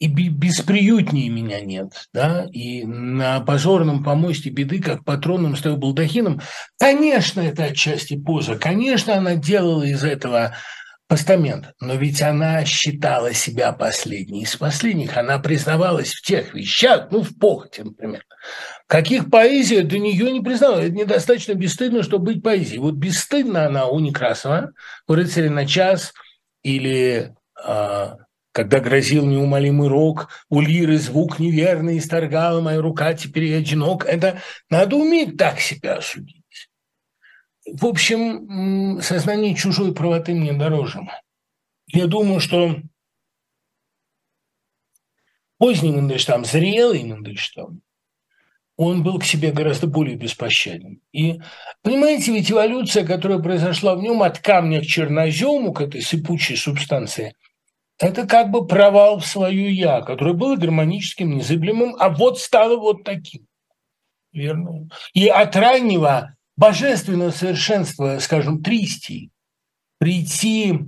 и бесприютнее меня нет, да, и на позорном помосте беды, как патронным стоял балдахином, конечно, это отчасти поза, конечно, она делала из этого постамент, но ведь она считала себя последней из последних, она признавалась в тех вещах, ну, в похоти, например, каких поэзия до нее не признавала. Это недостаточно бесстыдно, чтобы быть поэзией. Вот бесстыдно она у Некрасова, у «Рыцаря на час» или а, когда грозил неумолимый рок, у лиры звук неверный исторгала моя рука, теперь я одинок. Это надо уметь так себя осудить. В общем, сознание чужой правоты мне дороже. Я думаю, что поздний Мандельштам, зрелый Мандельштам, он был к себе гораздо более беспощаден. И, понимаете, ведь эволюция, которая произошла в нем от камня к чернозему, к этой сыпучей субстанции, это как бы провал в свою «я», которое было гармоническим, незыблемым, а вот стало вот таким. Верно. И от раннего божественного совершенства, скажем, Тристи, прийти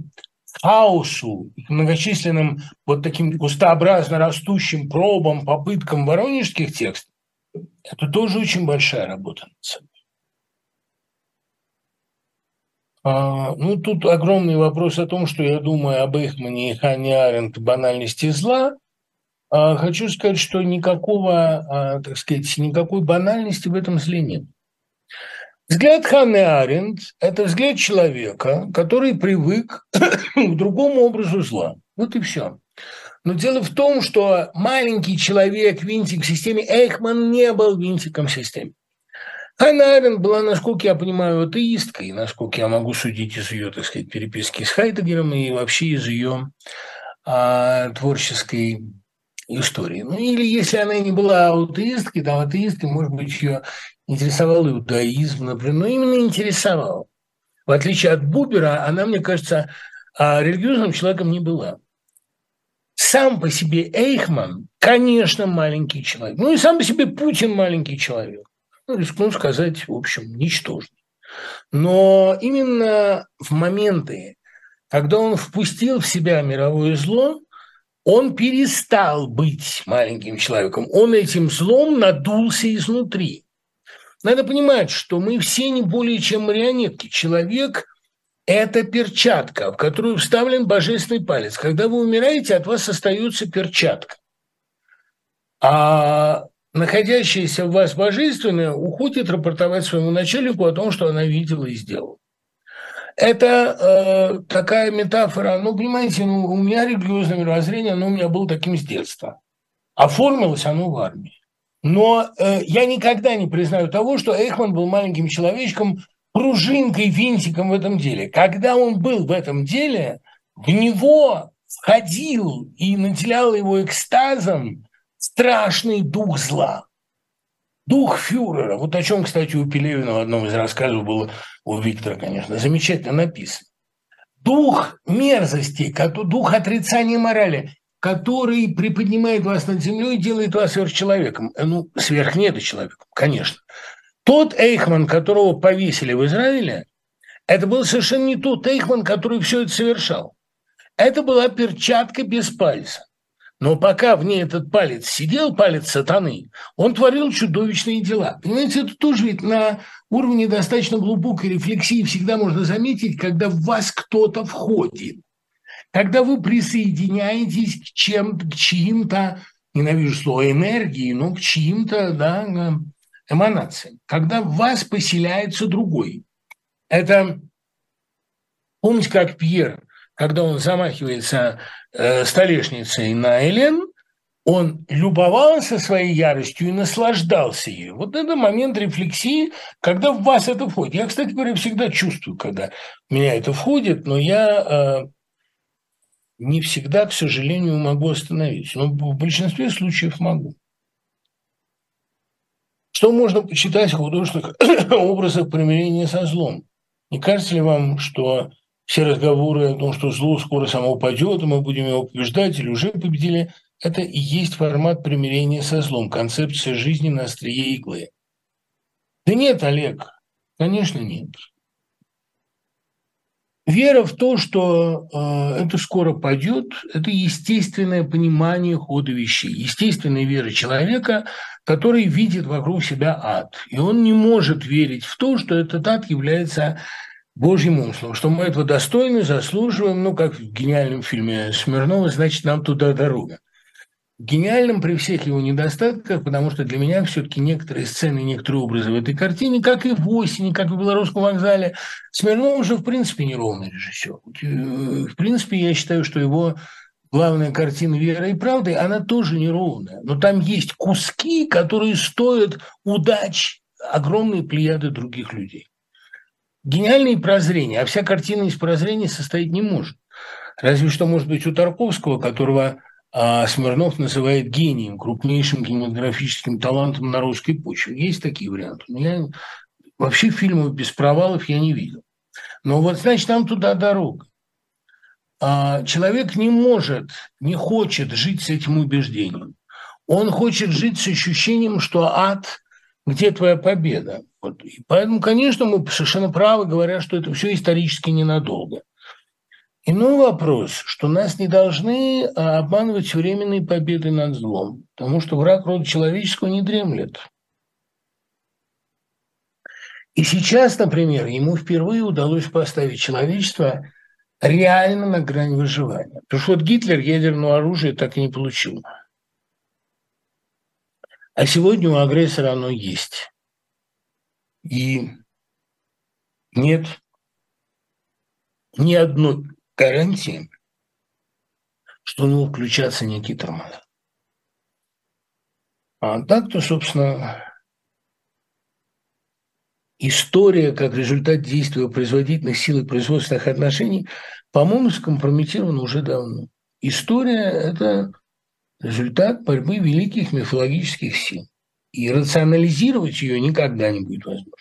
к хаосу, к многочисленным вот таким густообразно растущим пробам, попыткам воронежских текстов, это тоже очень большая работа над собой. А, ну, тут огромный вопрос о том, что я думаю об Эхмане и Хане Аренд банальности зла. А, хочу сказать, что никакого, а, так сказать, никакой банальности в этом зле нет. Взгляд Ханны Аренд – это взгляд человека, который привык к другому образу зла. Вот и все. Но дело в том, что маленький человек, винтик в системе, Эйхман не был винтиком в системе. Ханна Аренд была, насколько я понимаю, атеисткой, насколько я могу судить из ее, так сказать, переписки с Хайдегером и вообще из ее а, творческой истории. Ну, или если она не была атеисткой, там атеисткой, может быть, ее интересовал иудаизм, например, но именно интересовал. В отличие от Бубера, она, мне кажется, а, религиозным человеком не была. Сам по себе Эйхман, конечно, маленький человек. Ну и сам по себе Путин маленький человек. Ну, рискну сказать, в общем, ничтожный. Но именно в моменты, когда он впустил в себя мировое зло, он перестал быть маленьким человеком. Он этим злом надулся изнутри. Надо понимать, что мы все не более чем марионетки. Человек – это перчатка, в которую вставлен божественный палец. Когда вы умираете, от вас остается перчатка. А находящаяся в вас божественное уходит рапортовать своему начальнику о том, что она видела и сделала. Это э, такая метафора, ну, понимаете, ну, у меня религиозное мировоззрение, оно у меня было таким с детства. Оформилось оно в армии. Но э, я никогда не признаю того, что Эхман был маленьким человечком, пружинкой, винтиком в этом деле. Когда он был в этом деле, в него входил и наделял его экстазом страшный дух зла. Дух фюрера. Вот о чем, кстати, у Пелевина в одном из рассказов было, у Виктора, конечно, замечательно написано. Дух мерзости, дух отрицания морали. который приподнимает вас над землей, делает вас сверхчеловеком. Ну, сверхнедочеловеком, конечно. Тот Эйхман, которого повесили в Израиле, это был совершенно не тот Эйхман, который все это совершал. Это была перчатка без пальца. Но пока в ней этот палец сидел, палец сатаны, он творил чудовищные дела. Понимаете, это тоже ведь на уровне достаточно глубокой рефлексии всегда можно заметить, когда в вас кто-то входит. Когда вы присоединяетесь к, чем, к чьим-то, ненавижу слово энергии, но к чьим-то да, эманациям. Когда в вас поселяется другой. Это, помните, как Пьер, когда он замахивается э, столешницей на Элен, он любовался своей яростью и наслаждался ею. Вот это момент рефлексии, когда в вас это входит. Я, кстати говоря, всегда чувствую, когда в меня это входит, но я э, не всегда, к сожалению, могу остановиться. Но в большинстве случаев могу. Что можно почитать в художественных образах примирения со злом? Не кажется ли вам, что все разговоры о том, что зло скоро само упадет, мы будем его побеждать или уже победили, это и есть формат примирения со злом, концепция жизни на острие иглы. Да нет, Олег, конечно нет. Вера в то, что э, это скоро пойдет, это естественное понимание хода вещей, естественная вера человека, который видит вокруг себя ад. И он не может верить в то, что этот ад является Божьим умыслом, что мы этого достойны, заслуживаем, ну, как в гениальном фильме Смирнова, значит, нам туда дорога. Гениальным при всех его недостатках, потому что для меня все-таки некоторые сцены, некоторые образы в этой картине, как и в «Осени», как и в «Белорусском вокзале», Смирнов уже, в принципе, неровный режиссер. Э, в принципе, я считаю, что его главная картина «Вера и правды», она тоже неровная. Но там есть куски, которые стоят удач огромной плеяды других людей. Гениальные прозрения, а вся картина из прозрений состоять не может. Разве что, может быть, у Тарковского, которого а, Смирнов называет гением, крупнейшим кинематографическим талантом на русской почве. Есть такие варианты. Но я вообще фильмов без провалов я не видел. Но вот, значит, нам туда дорога. А, человек не может, не хочет жить с этим убеждением. Он хочет жить с ощущением, что ад где твоя победа? Вот. И поэтому, конечно, мы совершенно правы, говоря, что это все исторически ненадолго. Иной вопрос, что нас не должны а, обманывать временной победой над злом, потому что враг рода человеческого не дремлет. И сейчас, например, ему впервые удалось поставить человечество реально на грань выживания. Потому что вот Гитлер ядерного оружия так и не получил. А сегодня у агрессора оно есть. И нет ни одной гарантии, что у него включатся некие тормоза. А так-то, собственно, история как результат действия производительных сил и производственных отношений, по-моему, скомпрометирована уже давно. История – это результат борьбы великих мифологических сил. И рационализировать ее никогда не будет возможно.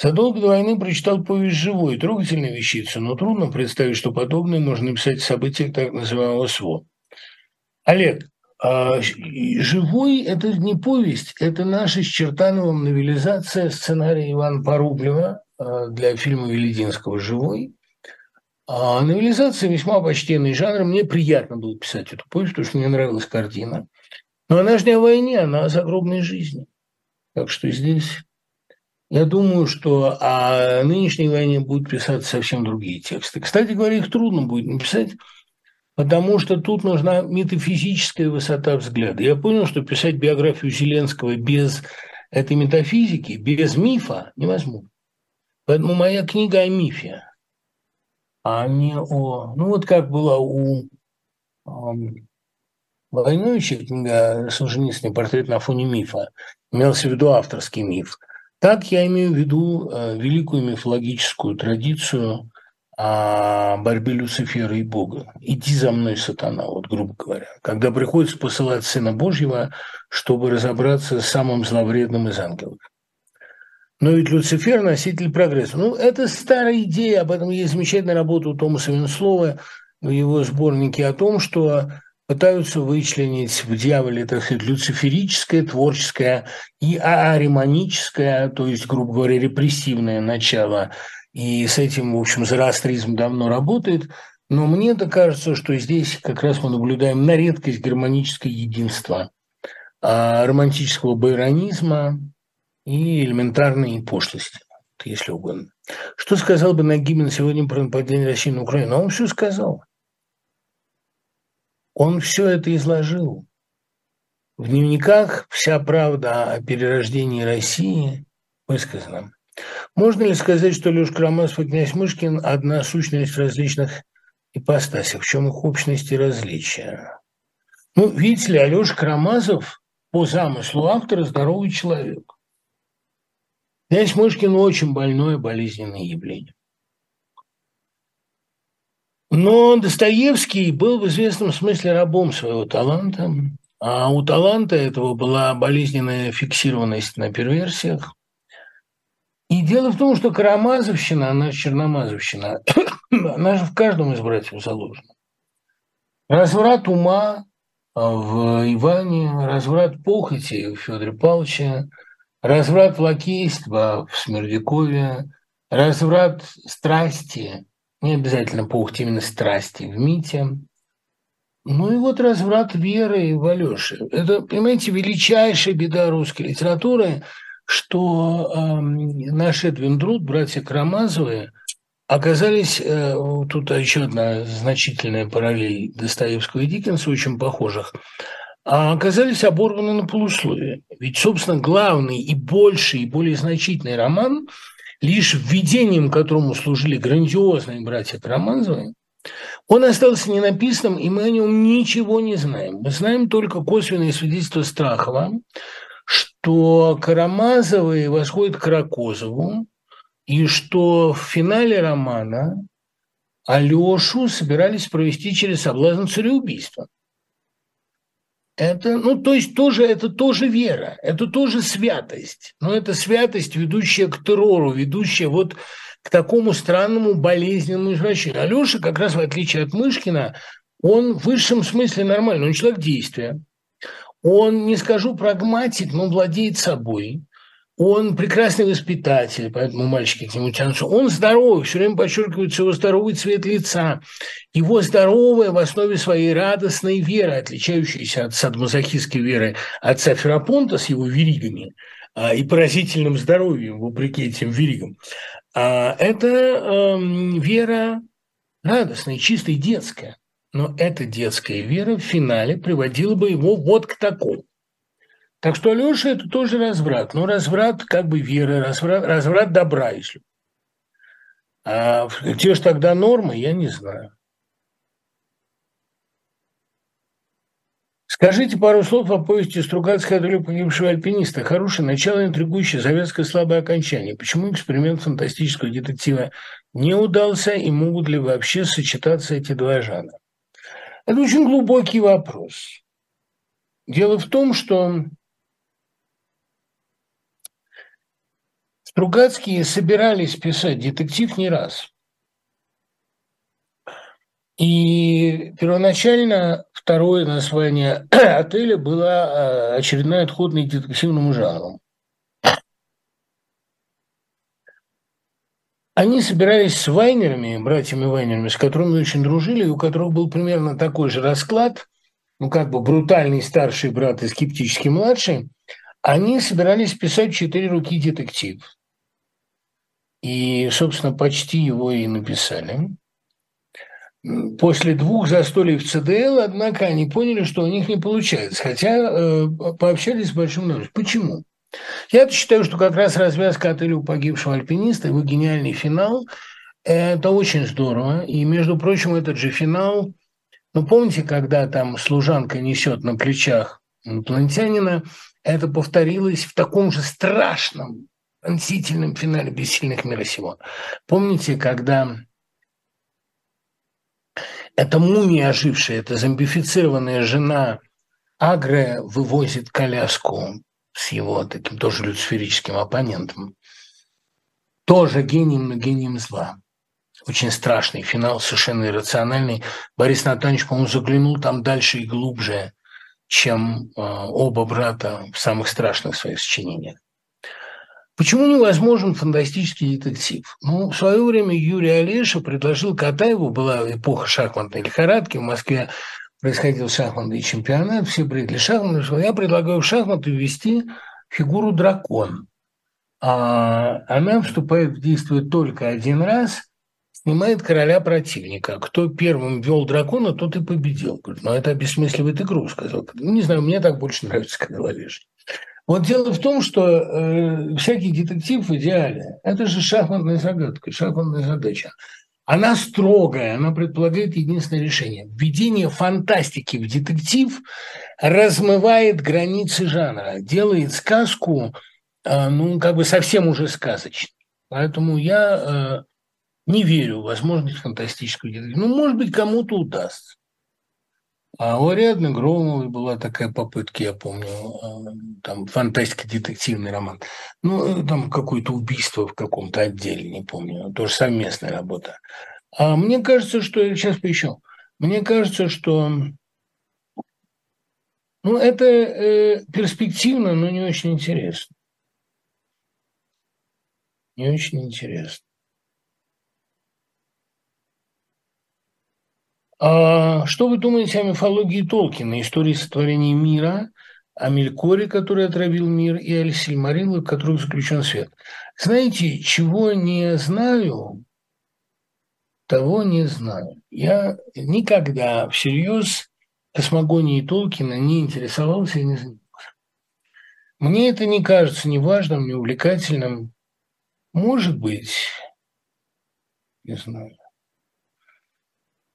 Задолго до войны прочитал повесть «Живой», трогательная вещица, но трудно представить, что подобное можно написать в событиях так называемого СВО. Олег, а «Живой» – это не повесть, это наша с Чертановым новелизация сценария Ивана Порублева а, для фильма Велединского «Живой». А новелизация весьма почтенный жанр. Мне приятно было писать эту повесть, потому что мне нравилась картина. Но она же не о войне, она о загробной жизни. Так что здесь я думаю, что о нынешней войне будут писать совсем другие тексты. Кстати говоря, их трудно будет написать, потому что тут нужна метафизическая высота взгляда. Я понял, что писать биографию Зеленского без этой метафизики, без мифа невозможно. Поэтому моя книга о мифе – а не о... Ну, вот как было у Войновича книга Солженицына «Портрет на фоне мифа». Имелся в виду авторский миф. Так я имею в виду э, великую мифологическую традицию о борьбе Люцифера и Бога. «Иди за мной, сатана», вот грубо говоря. Когда приходится посылать Сына Божьего, чтобы разобраться с самым зловредным из ангелов. Но ведь Люцифер – носитель прогресса. Ну, это старая идея, об этом есть замечательная работа у Томаса Винслова в его сборнике о том, что пытаются вычленить в дьяволе, так сказать, люциферическое, творческое и аариманическое, то есть, грубо говоря, репрессивное начало. И с этим, в общем, зороастризм давно работает. Но мне это кажется, что здесь как раз мы наблюдаем на редкость гармоническое единство а, романтического байронизма и элементарной пошлости, если угодно. Что сказал бы Нагибин сегодня про нападение России на Украину? Он все сказал. Он все это изложил. В дневниках вся правда о перерождении России высказана. Можно ли сказать, что Леша Карамазов и князь Мышкин – одна сущность в различных ипостасях? В чем их общность и различия? Ну, видите ли, Алеша Карамазов по замыслу автора здоровый человек. Князь Мышкин очень больное болезненное явление. Но Достоевский был в известном смысле рабом своего таланта, а у таланта этого была болезненная фиксированность на перверсиях. И дело в том, что Карамазовщина, она черномазовщина, она же в каждом из братьев заложена. Разврат ума в Иване, разврат похоти в Федоре Павловиче, разврат лакейства в Смердякове, разврат страсти не обязательно пухть именно страсти в Мите. Ну и вот разврат веры в Алёше. Это, понимаете, величайшая беда русской литературы, что э, наш Эдвин Друд, братья Карамазовы, оказались, э, тут еще одна значительная параллель Достоевского и Диккенса, очень похожих, а оказались оборваны на полусловие. Ведь, собственно, главный и больший, и более значительный роман – лишь введением которому служили грандиозные братья Карамазовы, он остался ненаписанным, и мы о нем ничего не знаем. Мы знаем только косвенные свидетельства Страхова, что Карамазовы восходят к Ракозову, и что в финале романа Алешу собирались провести через соблазн цареубийства. Это, ну, то есть тоже, это тоже вера, это тоже святость. Но это святость, ведущая к террору, ведущая вот к такому странному болезненному извращению. Алеша, как раз в отличие от Мышкина, он в высшем смысле нормальный, он человек действия. Он, не скажу прагматик, но владеет собой. Он прекрасный воспитатель, поэтому мальчики к нему тянутся. Он здоровый, все время подчеркивается его здоровый цвет лица. Его здоровая в основе своей радостной веры, отличающейся от садмазохистской веры отца Ферапонта с его веригами а, и поразительным здоровьем, вопреки этим веригам. А, это э, вера радостная, чистая, детская. Но эта детская вера в финале приводила бы его вот к такому. Так что Алеша – это тоже разврат. Но разврат как бы веры, разврат, разврат добра, если. А те же тогда нормы, я не знаю. Скажите пару слов о повести Стругацкой «Отрыв погибшего альпиниста». Хорошее начало, интригующее, завязка слабое окончание. Почему эксперимент фантастического детектива не удался и могут ли вообще сочетаться эти два жанра? Это очень глубокий вопрос. Дело в том, что Стругацкие собирались писать детектив не раз. И первоначально второе название отеля была очередная отходная детективному жанру. Они собирались с Вайнерами, братьями Вайнерами, с которыми очень дружили, и у которых был примерно такой же расклад, ну, как бы брутальный старший брат и скептический младший, они собирались писать «Четыре руки детектив». И, собственно, почти его и написали. После двух застолий в ЦДЛ, однако, они поняли, что у них не получается, хотя э, пообщались с большим удовольствием. Почему? Я считаю, что как раз развязка отеля у погибшего альпиниста, его гениальный финал, это очень здорово. И, между прочим, этот же финал, ну, помните, когда там служанка несет на плечах инопланетянина, это повторилось в таком же страшном пронзительном финале «Бессильных мира сего». Помните, когда эта мумия ожившая, эта зомбифицированная жена Агре вывозит коляску с его таким тоже люциферическим оппонентом, тоже гением, но гением зла. очень страшный финал, совершенно иррациональный. Борис Натанович, по-моему, заглянул там дальше и глубже, чем э, оба брата в самых страшных своих сочинениях. Почему невозможен фантастический детектив? Ну, в свое время Юрий Олеша предложил Катаеву, была эпоха шахматной лихорадки, в Москве происходил шахматный чемпионат, все прыгали шахматы. Я предлагаю в шахматы ввести фигуру дракон. А она вступает в действие только один раз, снимает короля противника. Кто первым вел дракона, тот и победил. Говорит, ну это обесмысливает игру, сказал. Ну, не знаю, мне так больше нравится, сказал Олеша. Вот дело в том, что э, всякий детектив в идеале – это же шахматная загадка, шахматная задача. Она строгая, она предполагает единственное решение. Введение фантастики в детектив размывает границы жанра, делает сказку, э, ну, как бы совсем уже сказочной. Поэтому я э, не верю в возможность фантастического детектива. Ну, может быть, кому-то удастся. А у Ариадны Громовой была такая попытка, я помню, а, там фантастика, детективный роман. Ну, там какое-то убийство в каком-то отделе, не помню, тоже совместная работа. А мне кажется, что, сейчас поищу, мне кажется, что ну, это э, перспективно, но не очень интересно. Не очень интересно. А что вы думаете о мифологии Толкина, истории сотворения мира, о Мелькоре, который отравил мир, и о Сильмариле, в которых заключен свет? Знаете, чего не знаю, того не знаю. Я никогда всерьез космогонией Толкина не интересовался и не занимался. Мне это не кажется ни важным, ни увлекательным. Может быть, не знаю.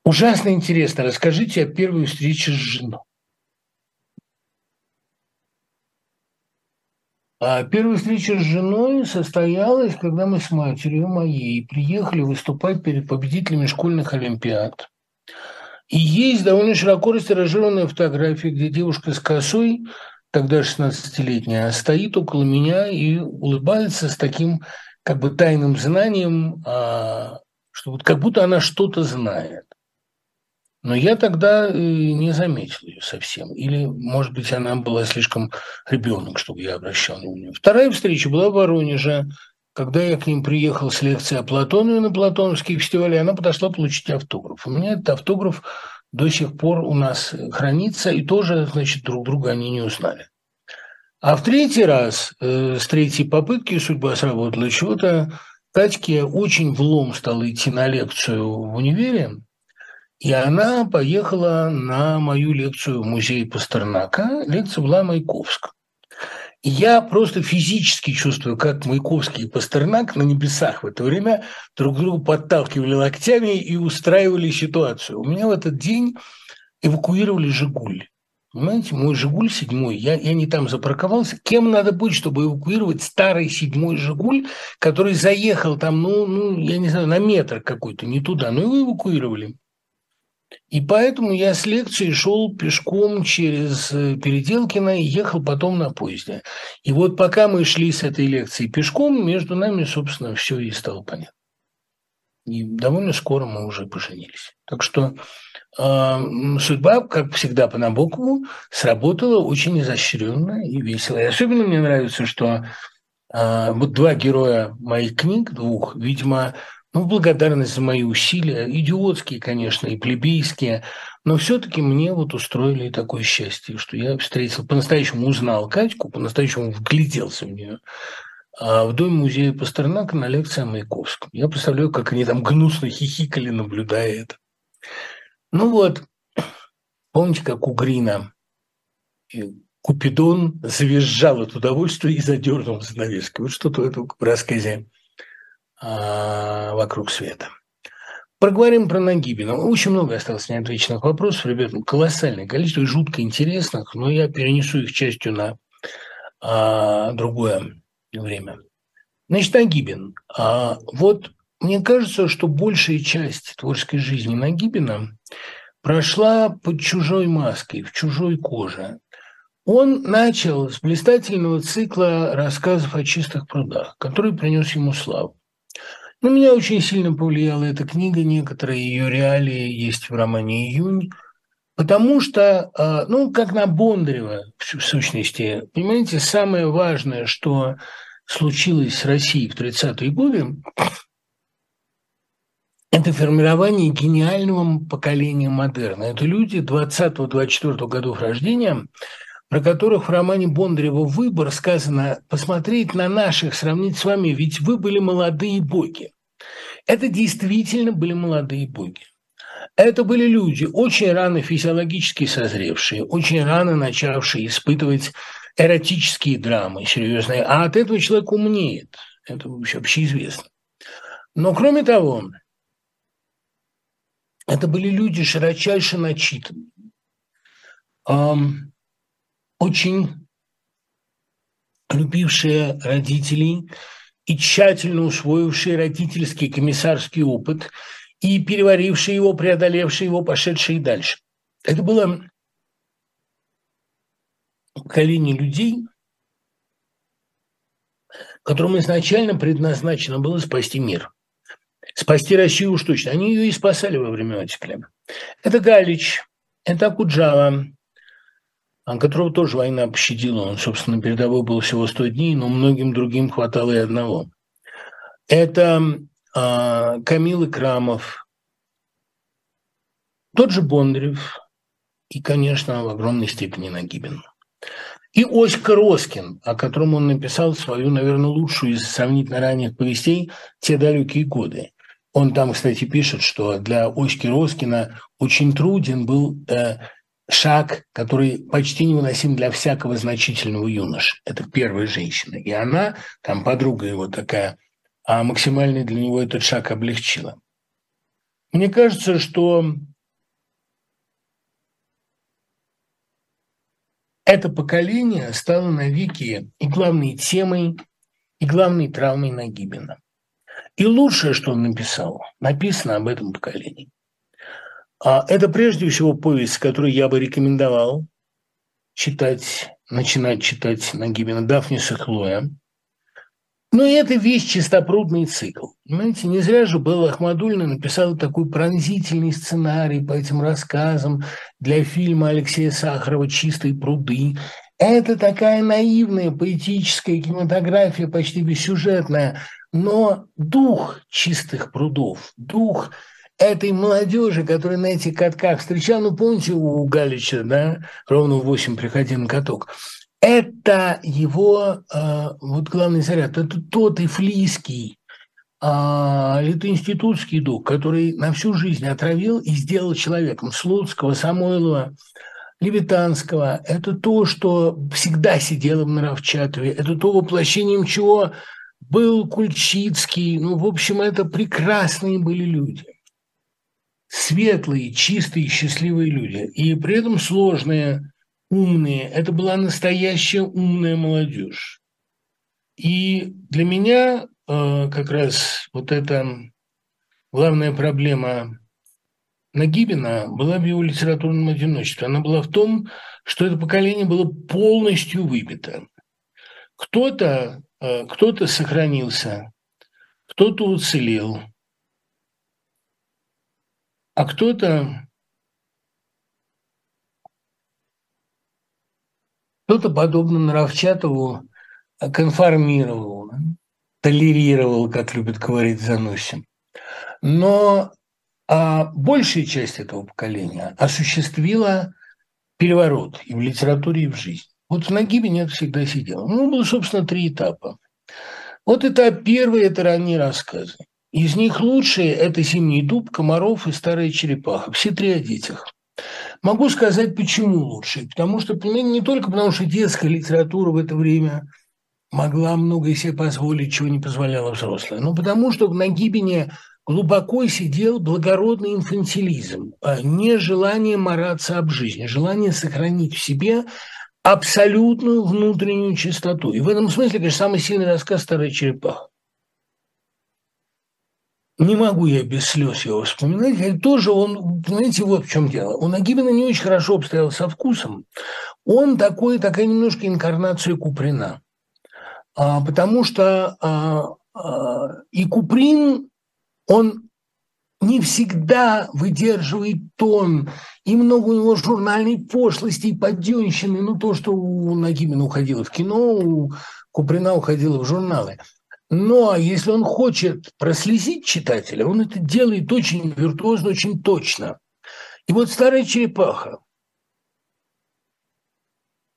Ужасно интересно. Расскажите о первой встрече с женой. А первая встреча с женой состоялась, когда мы с матерью моей приехали выступать перед победителями школьных олимпиад. И есть довольно широко растиражированная фотография, где девушка с косой, тогда 16-летняя, стоит около меня и улыбается с таким как бы тайным знанием, а, что вот как будто она что-то знает. Но я тогда не заметил ее совсем. Или, может быть, она была слишком ребенок, чтобы я обращал на нее. Вторая встреча была в Воронеже. Когда я к ним приехал с лекцией о Платонове на Платоновский фестиваль, она подошла получить автограф. У меня этот автограф до сих пор у нас хранится, и тоже, значит, друг друга они не узнали. А в третий раз, э, с третьей попытки судьба сработала чего-то, Катьке очень влом стало идти на лекцию в универе, и она поехала на мою лекцию в музей Пастернака. Лекция была Маяковская. И я просто физически чувствую, как Маяковский и Пастернак на небесах в это время друг друга подталкивали локтями и устраивали ситуацию. У меня в этот день эвакуировали «Жигуль». Понимаете, мой «Жигуль» седьмой, я, я не там запарковался. Кем надо быть, чтобы эвакуировать старый седьмой «Жигуль», который заехал там, ну, ну я не знаю, на метр какой-то, не туда, но его эвакуировали. И поэтому я с лекции шел пешком через э, Переделкино и ехал потом на поезде. И вот пока мы шли с этой лекции пешком, между нами, собственно, все и стало понятно. И довольно скоро мы уже поженились. Так что э, судьба, как всегда по Набокову, сработала очень изощренно и весело. И особенно мне нравится, что э, вот два героя моих книг, двух, видимо, ну, благодарность за мои усилия, идиотские, конечно, и плебейские, но все-таки мне вот устроили такое счастье, что я встретил, по-настоящему узнал Катьку, по-настоящему вгляделся в нее а в Доме музея Пастернака на лекции о Маяковском. Я представляю, как они там гнусно хихикали, наблюдая это. Ну вот, помните, как у Грина Купидон завизжал от удовольствия и задернул занавески. Вот что-то в этом рассказе вокруг света. Проговорим про Нагибина. Очень много осталось неотвеченных вопросов, ребят, колоссальное количество, и жутко интересных, но я перенесу их частью на а, другое время. Значит, Нагибин. А, вот мне кажется, что большая часть творческой жизни Нагибина прошла под чужой маской, в чужой коже. Он начал с блистательного цикла рассказов о чистых прудах, который принес ему славу. На меня очень сильно повлияла эта книга, некоторые ее реалии есть в романе «Июнь», потому что, а, ну, как на Бондарева, в сущности, понимаете, самое важное, что случилось с Россией в 30-е годы, это формирование гениального поколения модерна. Это люди 20-24 годов рождения, про которых в романе Бондарева «Выбор» сказано «посмотреть на наших, сравнить с вами, ведь вы были молодые боги». Это действительно были молодые боги. Это были люди, очень рано физиологически созревшие, очень рано начавшие испытывать эротические драмы серьезные, а от этого человек умнеет. Это вообще общеизвестно. Но кроме того, это были люди широчайше начитанные, очень любившие родителей и тщательно усвоившие родительский комиссарский опыт и переварившие его, преодолевшие его, пошедшие дальше. Это было поколение людей, которым изначально предназначено было спасти мир – Спасти Россию уж точно. Они ее и спасали во время оттепеля. Это Галич, это Акуджава, которого тоже война пощадила. Он, собственно, передовой был всего 100 дней, но многим другим хватало и одного. Это э, Камил Крамов, тот же Бондарев и, конечно, в огромной степени Нагибин. И Оська Роскин, о котором он написал свою, наверное, лучшую из сравнительно ранних повестей «Те далекие годы». Он там, кстати, пишет, что для Оськи Роскина очень труден был э, шаг, который почти невыносим для всякого значительного юноши. Это первая женщина. И она, там подруга его такая, а максимально для него этот шаг облегчила. Мне кажется, что это поколение стало навеки и главной темой, и главной травмой Нагибина. И лучшее, что он написал, написано об этом поколении. А это прежде всего повесть, которую я бы рекомендовал читать, начинать читать Нагибина Дафниса Хлоя. Но и это весь чистопрудный цикл. Понимаете, не зря же Белла Ахмадульна написала такой пронзительный сценарий по этим рассказам для фильма Алексея Сахарова «Чистые пруды». Это такая наивная поэтическая кинематография, почти бессюжетная – но дух чистых прудов, дух этой молодежи, которая на этих катках встречала, ну, помните, у Галича, да, ровно в 8 приходи на каток, это его э, вот главный заряд, это тот ифлийский, э, это институтский дух, который на всю жизнь отравил и сделал человеком. Слуцкого, Самойлова, Левитанского. Это то, что всегда сидело в Наровчатове, это то воплощением чего был Кульчицкий, ну, в общем, это прекрасные были люди. Светлые, чистые, счастливые люди. И при этом сложные, умные. Это была настоящая умная молодежь. И для меня э, как раз вот эта главная проблема Нагибина была в его литературном одиночестве. Она была в том, что это поколение было полностью выбито. Кто-то Э, кто-то сохранился, кто-то уцелел, а кто-то кто-то, подобно Наровчатову, конформировал, толерировал, как любит говорить Заносин. Но а большая часть этого поколения осуществила переворот и в литературе, и в жизни. Вот в Нагибине это всегда сидело. Ну, было, собственно, три этапа. Вот этап первый – это ранние рассказы. Из них лучшие – это «Зимний дуб», «Комаров» и «Старая черепаха». Все три о детях. Могу сказать, почему лучшие. Потому что, понимаете, не только потому, что детская литература в это время могла многое себе позволить, чего не позволяла взрослая, но потому что в Нагибине глубоко сидел благородный инфантилизм, а не желание мараться об жизни, желание сохранить в себе абсолютную внутреннюю чистоту. И в этом смысле, конечно, самый сильный рассказ «Старая черепаха». Не могу я без слез его вспоминать. И тоже он, понимаете, вот в чем дело. У Нагибина не очень хорошо обстоял со вкусом. Он такой, такая немножко инкарнация Куприна. А, потому что а, А, и Куприн, он не всегда выдерживает тон, и много у него журнальной пошлости и подденщины, ну, то, что у Нагимина уходило в кино, у Куприна уходило в журналы. Но если он хочет прослезить читателя, он это делает очень виртуозно, очень точно. И вот «Старая черепаха»,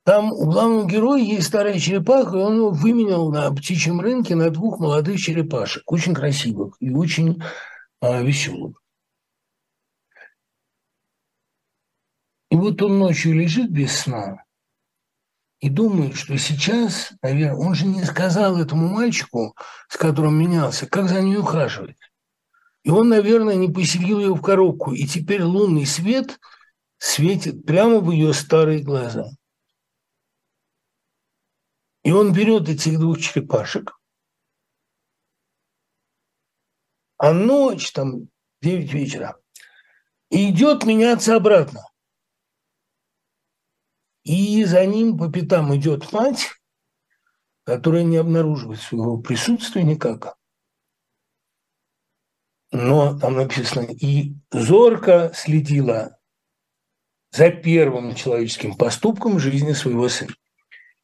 там у главного героя есть старая черепаха, и он его выменял на птичьем рынке на двух молодых черепашек, очень красивых и очень а, веселых. И вот он ночью лежит без сна и думает, что сейчас, наверное, он же не сказал этому мальчику, с которым менялся, как за ней ухаживать. И он, наверное, не поселил ее в коробку, и теперь лунный свет светит прямо в ее старые глаза – и он берет этих двух черепашек, а ночь, там, 9 вечера, и идет меняться обратно. И за ним по пятам идет мать, которая не обнаруживает своего присутствия никак. Но там написано, и зорко следила за первым человеческим поступком жизни своего сына.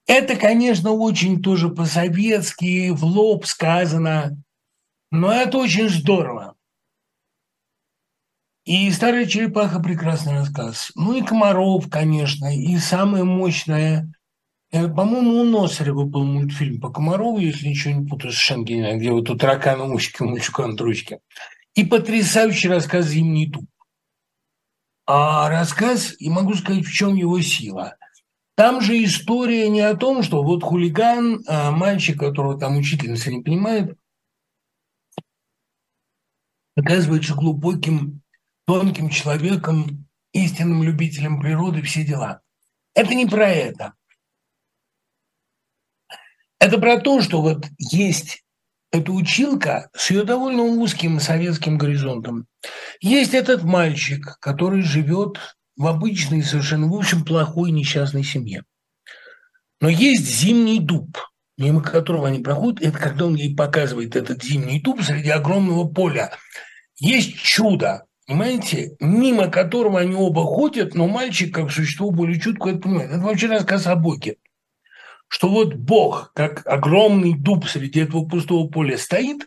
Это, конечно, очень тоже по-советски, в лоб сказано, но это очень здорово. И «Старая черепаха» – прекрасный рассказ. Ну и «Комаров», конечно, и самое мощное э, по-моему, у Носарева был мультфильм по Комарову, если ничего не путаю, с Шангина, где вот у таракана ушки, у мальчука ручки. И потрясающий рассказ «Зимний дуб». А рассказ, и могу сказать, в чем его сила – там же история не о том, что вот хулиган, а мальчик, которого там учительница не понимает, оказывается глубоким, тонким человеком, истинным любителем природы, все дела. Это не про это. Это про то, что вот есть эта училка с ее довольно узким советским горизонтом. Есть этот мальчик, который живет в обычной, совершенно, в общем, плохой несчастной семье. Но есть зимний дуб, мимо которого они проходят, это когда он ей показывает этот зимний дуб среди огромного поля. Есть чудо, понимаете, мимо которого они оба ходят, но мальчик, как существо более чутко, это понимает. Это вообще рассказ о Боге. Что вот Бог, как огромный дуб среди этого пустого поля стоит,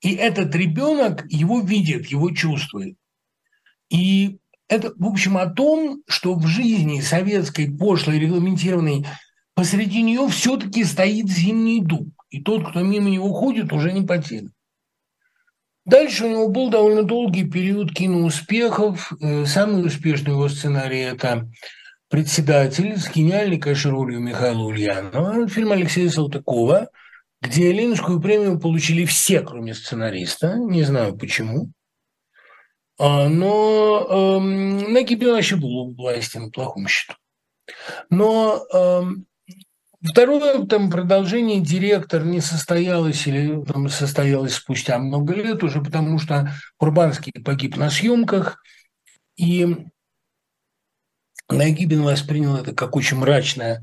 и этот ребенок его видит, его чувствует. И это, в общем, о том, что в жизни советской, пошлой, регламентированной, посреди нее все-таки стоит зимний дуб. И тот, кто мимо него ходит, уже не потерян. Дальше у него был довольно долгий период киноуспехов. Э, самый успешный его сценарий – это «Председатель» с гениальной, конечно, ролью Михаила Ульянова. Фильм Алексея Салтыкова, где Ленинскую премию получили все, кроме сценариста. Не знаю почему. А, но э, эм, Нагибин вообще был у власти на плохом счету. Но э, второе там продолжение директор не состоялось или там, состоялось спустя много лет уже, потому что Курбанский погиб на съемках, и Нагибин воспринял это как очень мрачное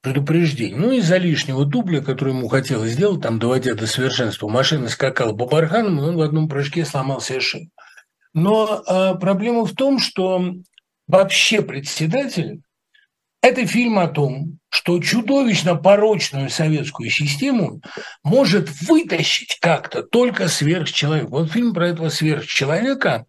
предупреждение. Ну, из-за лишнего дубля, который ему хотелось сделать, там, доводя до совершенства, машина скакала по барханам, и он в одном прыжке сломал себе шину. Но э, проблема в том, что вообще председатель – это фильм о том, что чудовищно порочную советскую систему может вытащить как-то только сверхчеловек. Вот фильм про этого сверхчеловека,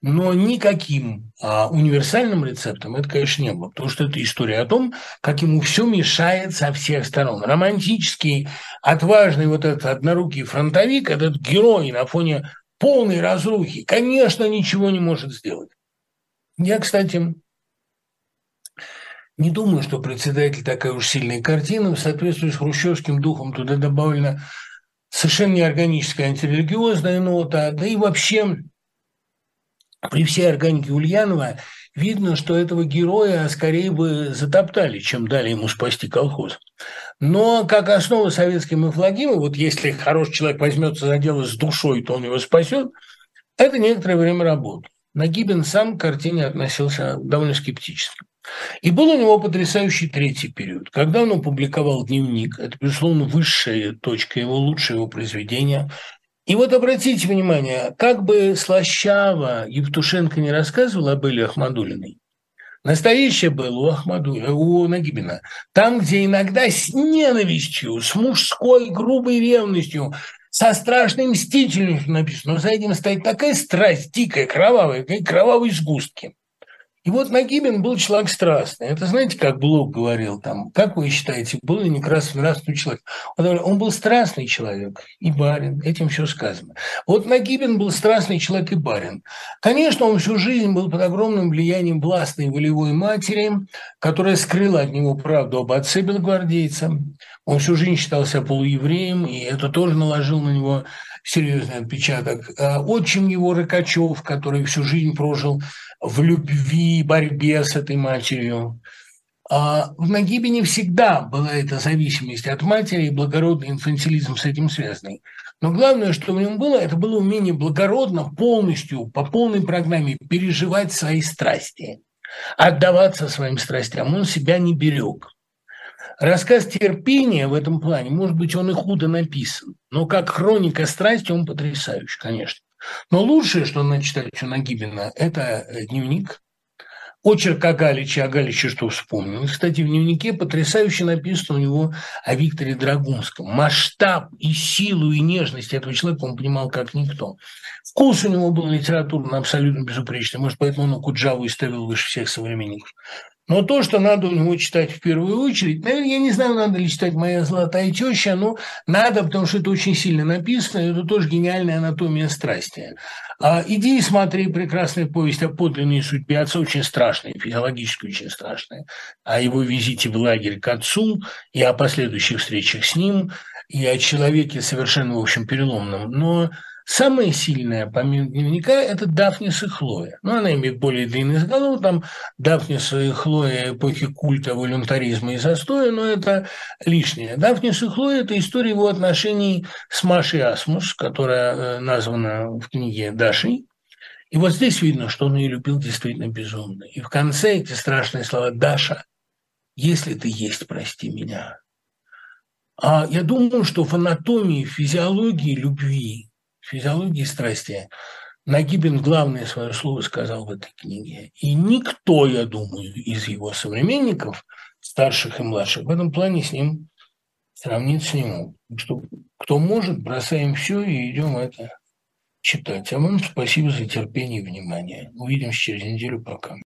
но никаким а, универсальным рецептом это, конечно, не было, потому что это история о том, как ему все мешает со всех сторон. Романтический, отважный вот этот однорукий фронтовик, этот герой на фоне полной разрухи, конечно, ничего не может сделать. Я, кстати, не думаю, что председатель такая уж сильная картина. В соответствии с хрущевским духом туда добавлена совершенно неорганическая антирелигиозная нота. Да и вообще при всей органике Ульянова видно, что этого героя скорее бы затоптали, чем дали ему спасти колхоз. Но как основа советской мифологемы, вот если хороший человек возьмется за дело с душой, то он его спасет, это некоторое время работает. Нагибин сам к картине относился довольно скептически. И был у него потрясающий третий период, когда он опубликовал дневник, это, безусловно, высшая точка его, лучшее его произведение. И вот обратите внимание, как бы слащаво Евтушенко не рассказывал об Эле Ахмадулиной, Настоящее было у Ахмаду, у Нагибина. Там, где иногда с ненавистью, с мужской грубой ревностью, со страшной мстительностью написано, но за этим стоит такая страсть, дикая, кровавая, как кровавые сгустки. И вот Нагибин был человек страстный. Это знаете, как Блок говорил там, как вы считаете, был ли Некрасов нравственный человек? Он, говорил, он был страстный человек и барин, этим все сказано. Вот Нагибин был страстный человек и барин. Конечно, он всю жизнь был под огромным влиянием властной волевой матери, которая скрыла от него правду об отце белогвардейца. Он всю жизнь считался полуевреем, и это тоже наложил на него серьезный отпечаток. А отчим его Рыкачев, который всю жизнь прожил в любви, борьбе с этой матерью. А в Нагибине всегда была эта зависимость от матери и благородный инфантилизм с этим связанный. Но главное, что в нем было, это было умение благородно, полностью, по полной программе переживать свои страсти, отдаваться своим страстям. Он себя не берег. Рассказ терпения в этом плане, может быть, он и худо написан, но как хроника страсти он потрясающий, конечно. Но лучшее, что надо читать у Нагибина, это э, дневник, очерк о Галиче, о Галиче что вспомнил. И, кстати, в дневнике потрясающе написано у него о Викторе Драгунском. Масштаб и силу, и нежность этого человека он понимал как никто. Вкус у него был литературно абсолютно безупречный. Может, поэтому он Куджаву и ставил выше всех современников. Но то, что надо у него читать в первую очередь, наверное, я не знаю, надо ли читать «Моя золотая теща», но надо, потому что это очень сильно написано, это тоже гениальная анатомия страсти. А, иди и смотри прекрасная повесть о подлинной судьбе отца, очень страшная, физиологически очень страшная, о его визите в лагерь к отцу и о последующих встречах с ним, и о человеке совершенно, в общем, переломном. Но Самая сильная, помимо дневника, это Дафнис и Хлоя. Ну, она имеет более длинный заголовок, там Дафнис и Хлоя эпохи культа, волюнтаризма и застоя, но это лишнее. Дафнис и Хлоя – это история его отношений с Машей Асмус, которая э, названа в книге Дашей. И вот здесь видно, что он ее любил действительно безумно. И в конце эти страшные слова «Даша, если ты есть, прости меня». А я думаю, что в анатомии, физиологии любви физиологии страсти, Нагибин главное свое слово сказал в этой книге. И никто, я думаю, из его современников, старших и младших, в этом плане с ним сравниться не мог. Что, кто может, бросаем все и идем это читать. А вам спасибо за терпение и внимание. Увидимся через неделю. Пока.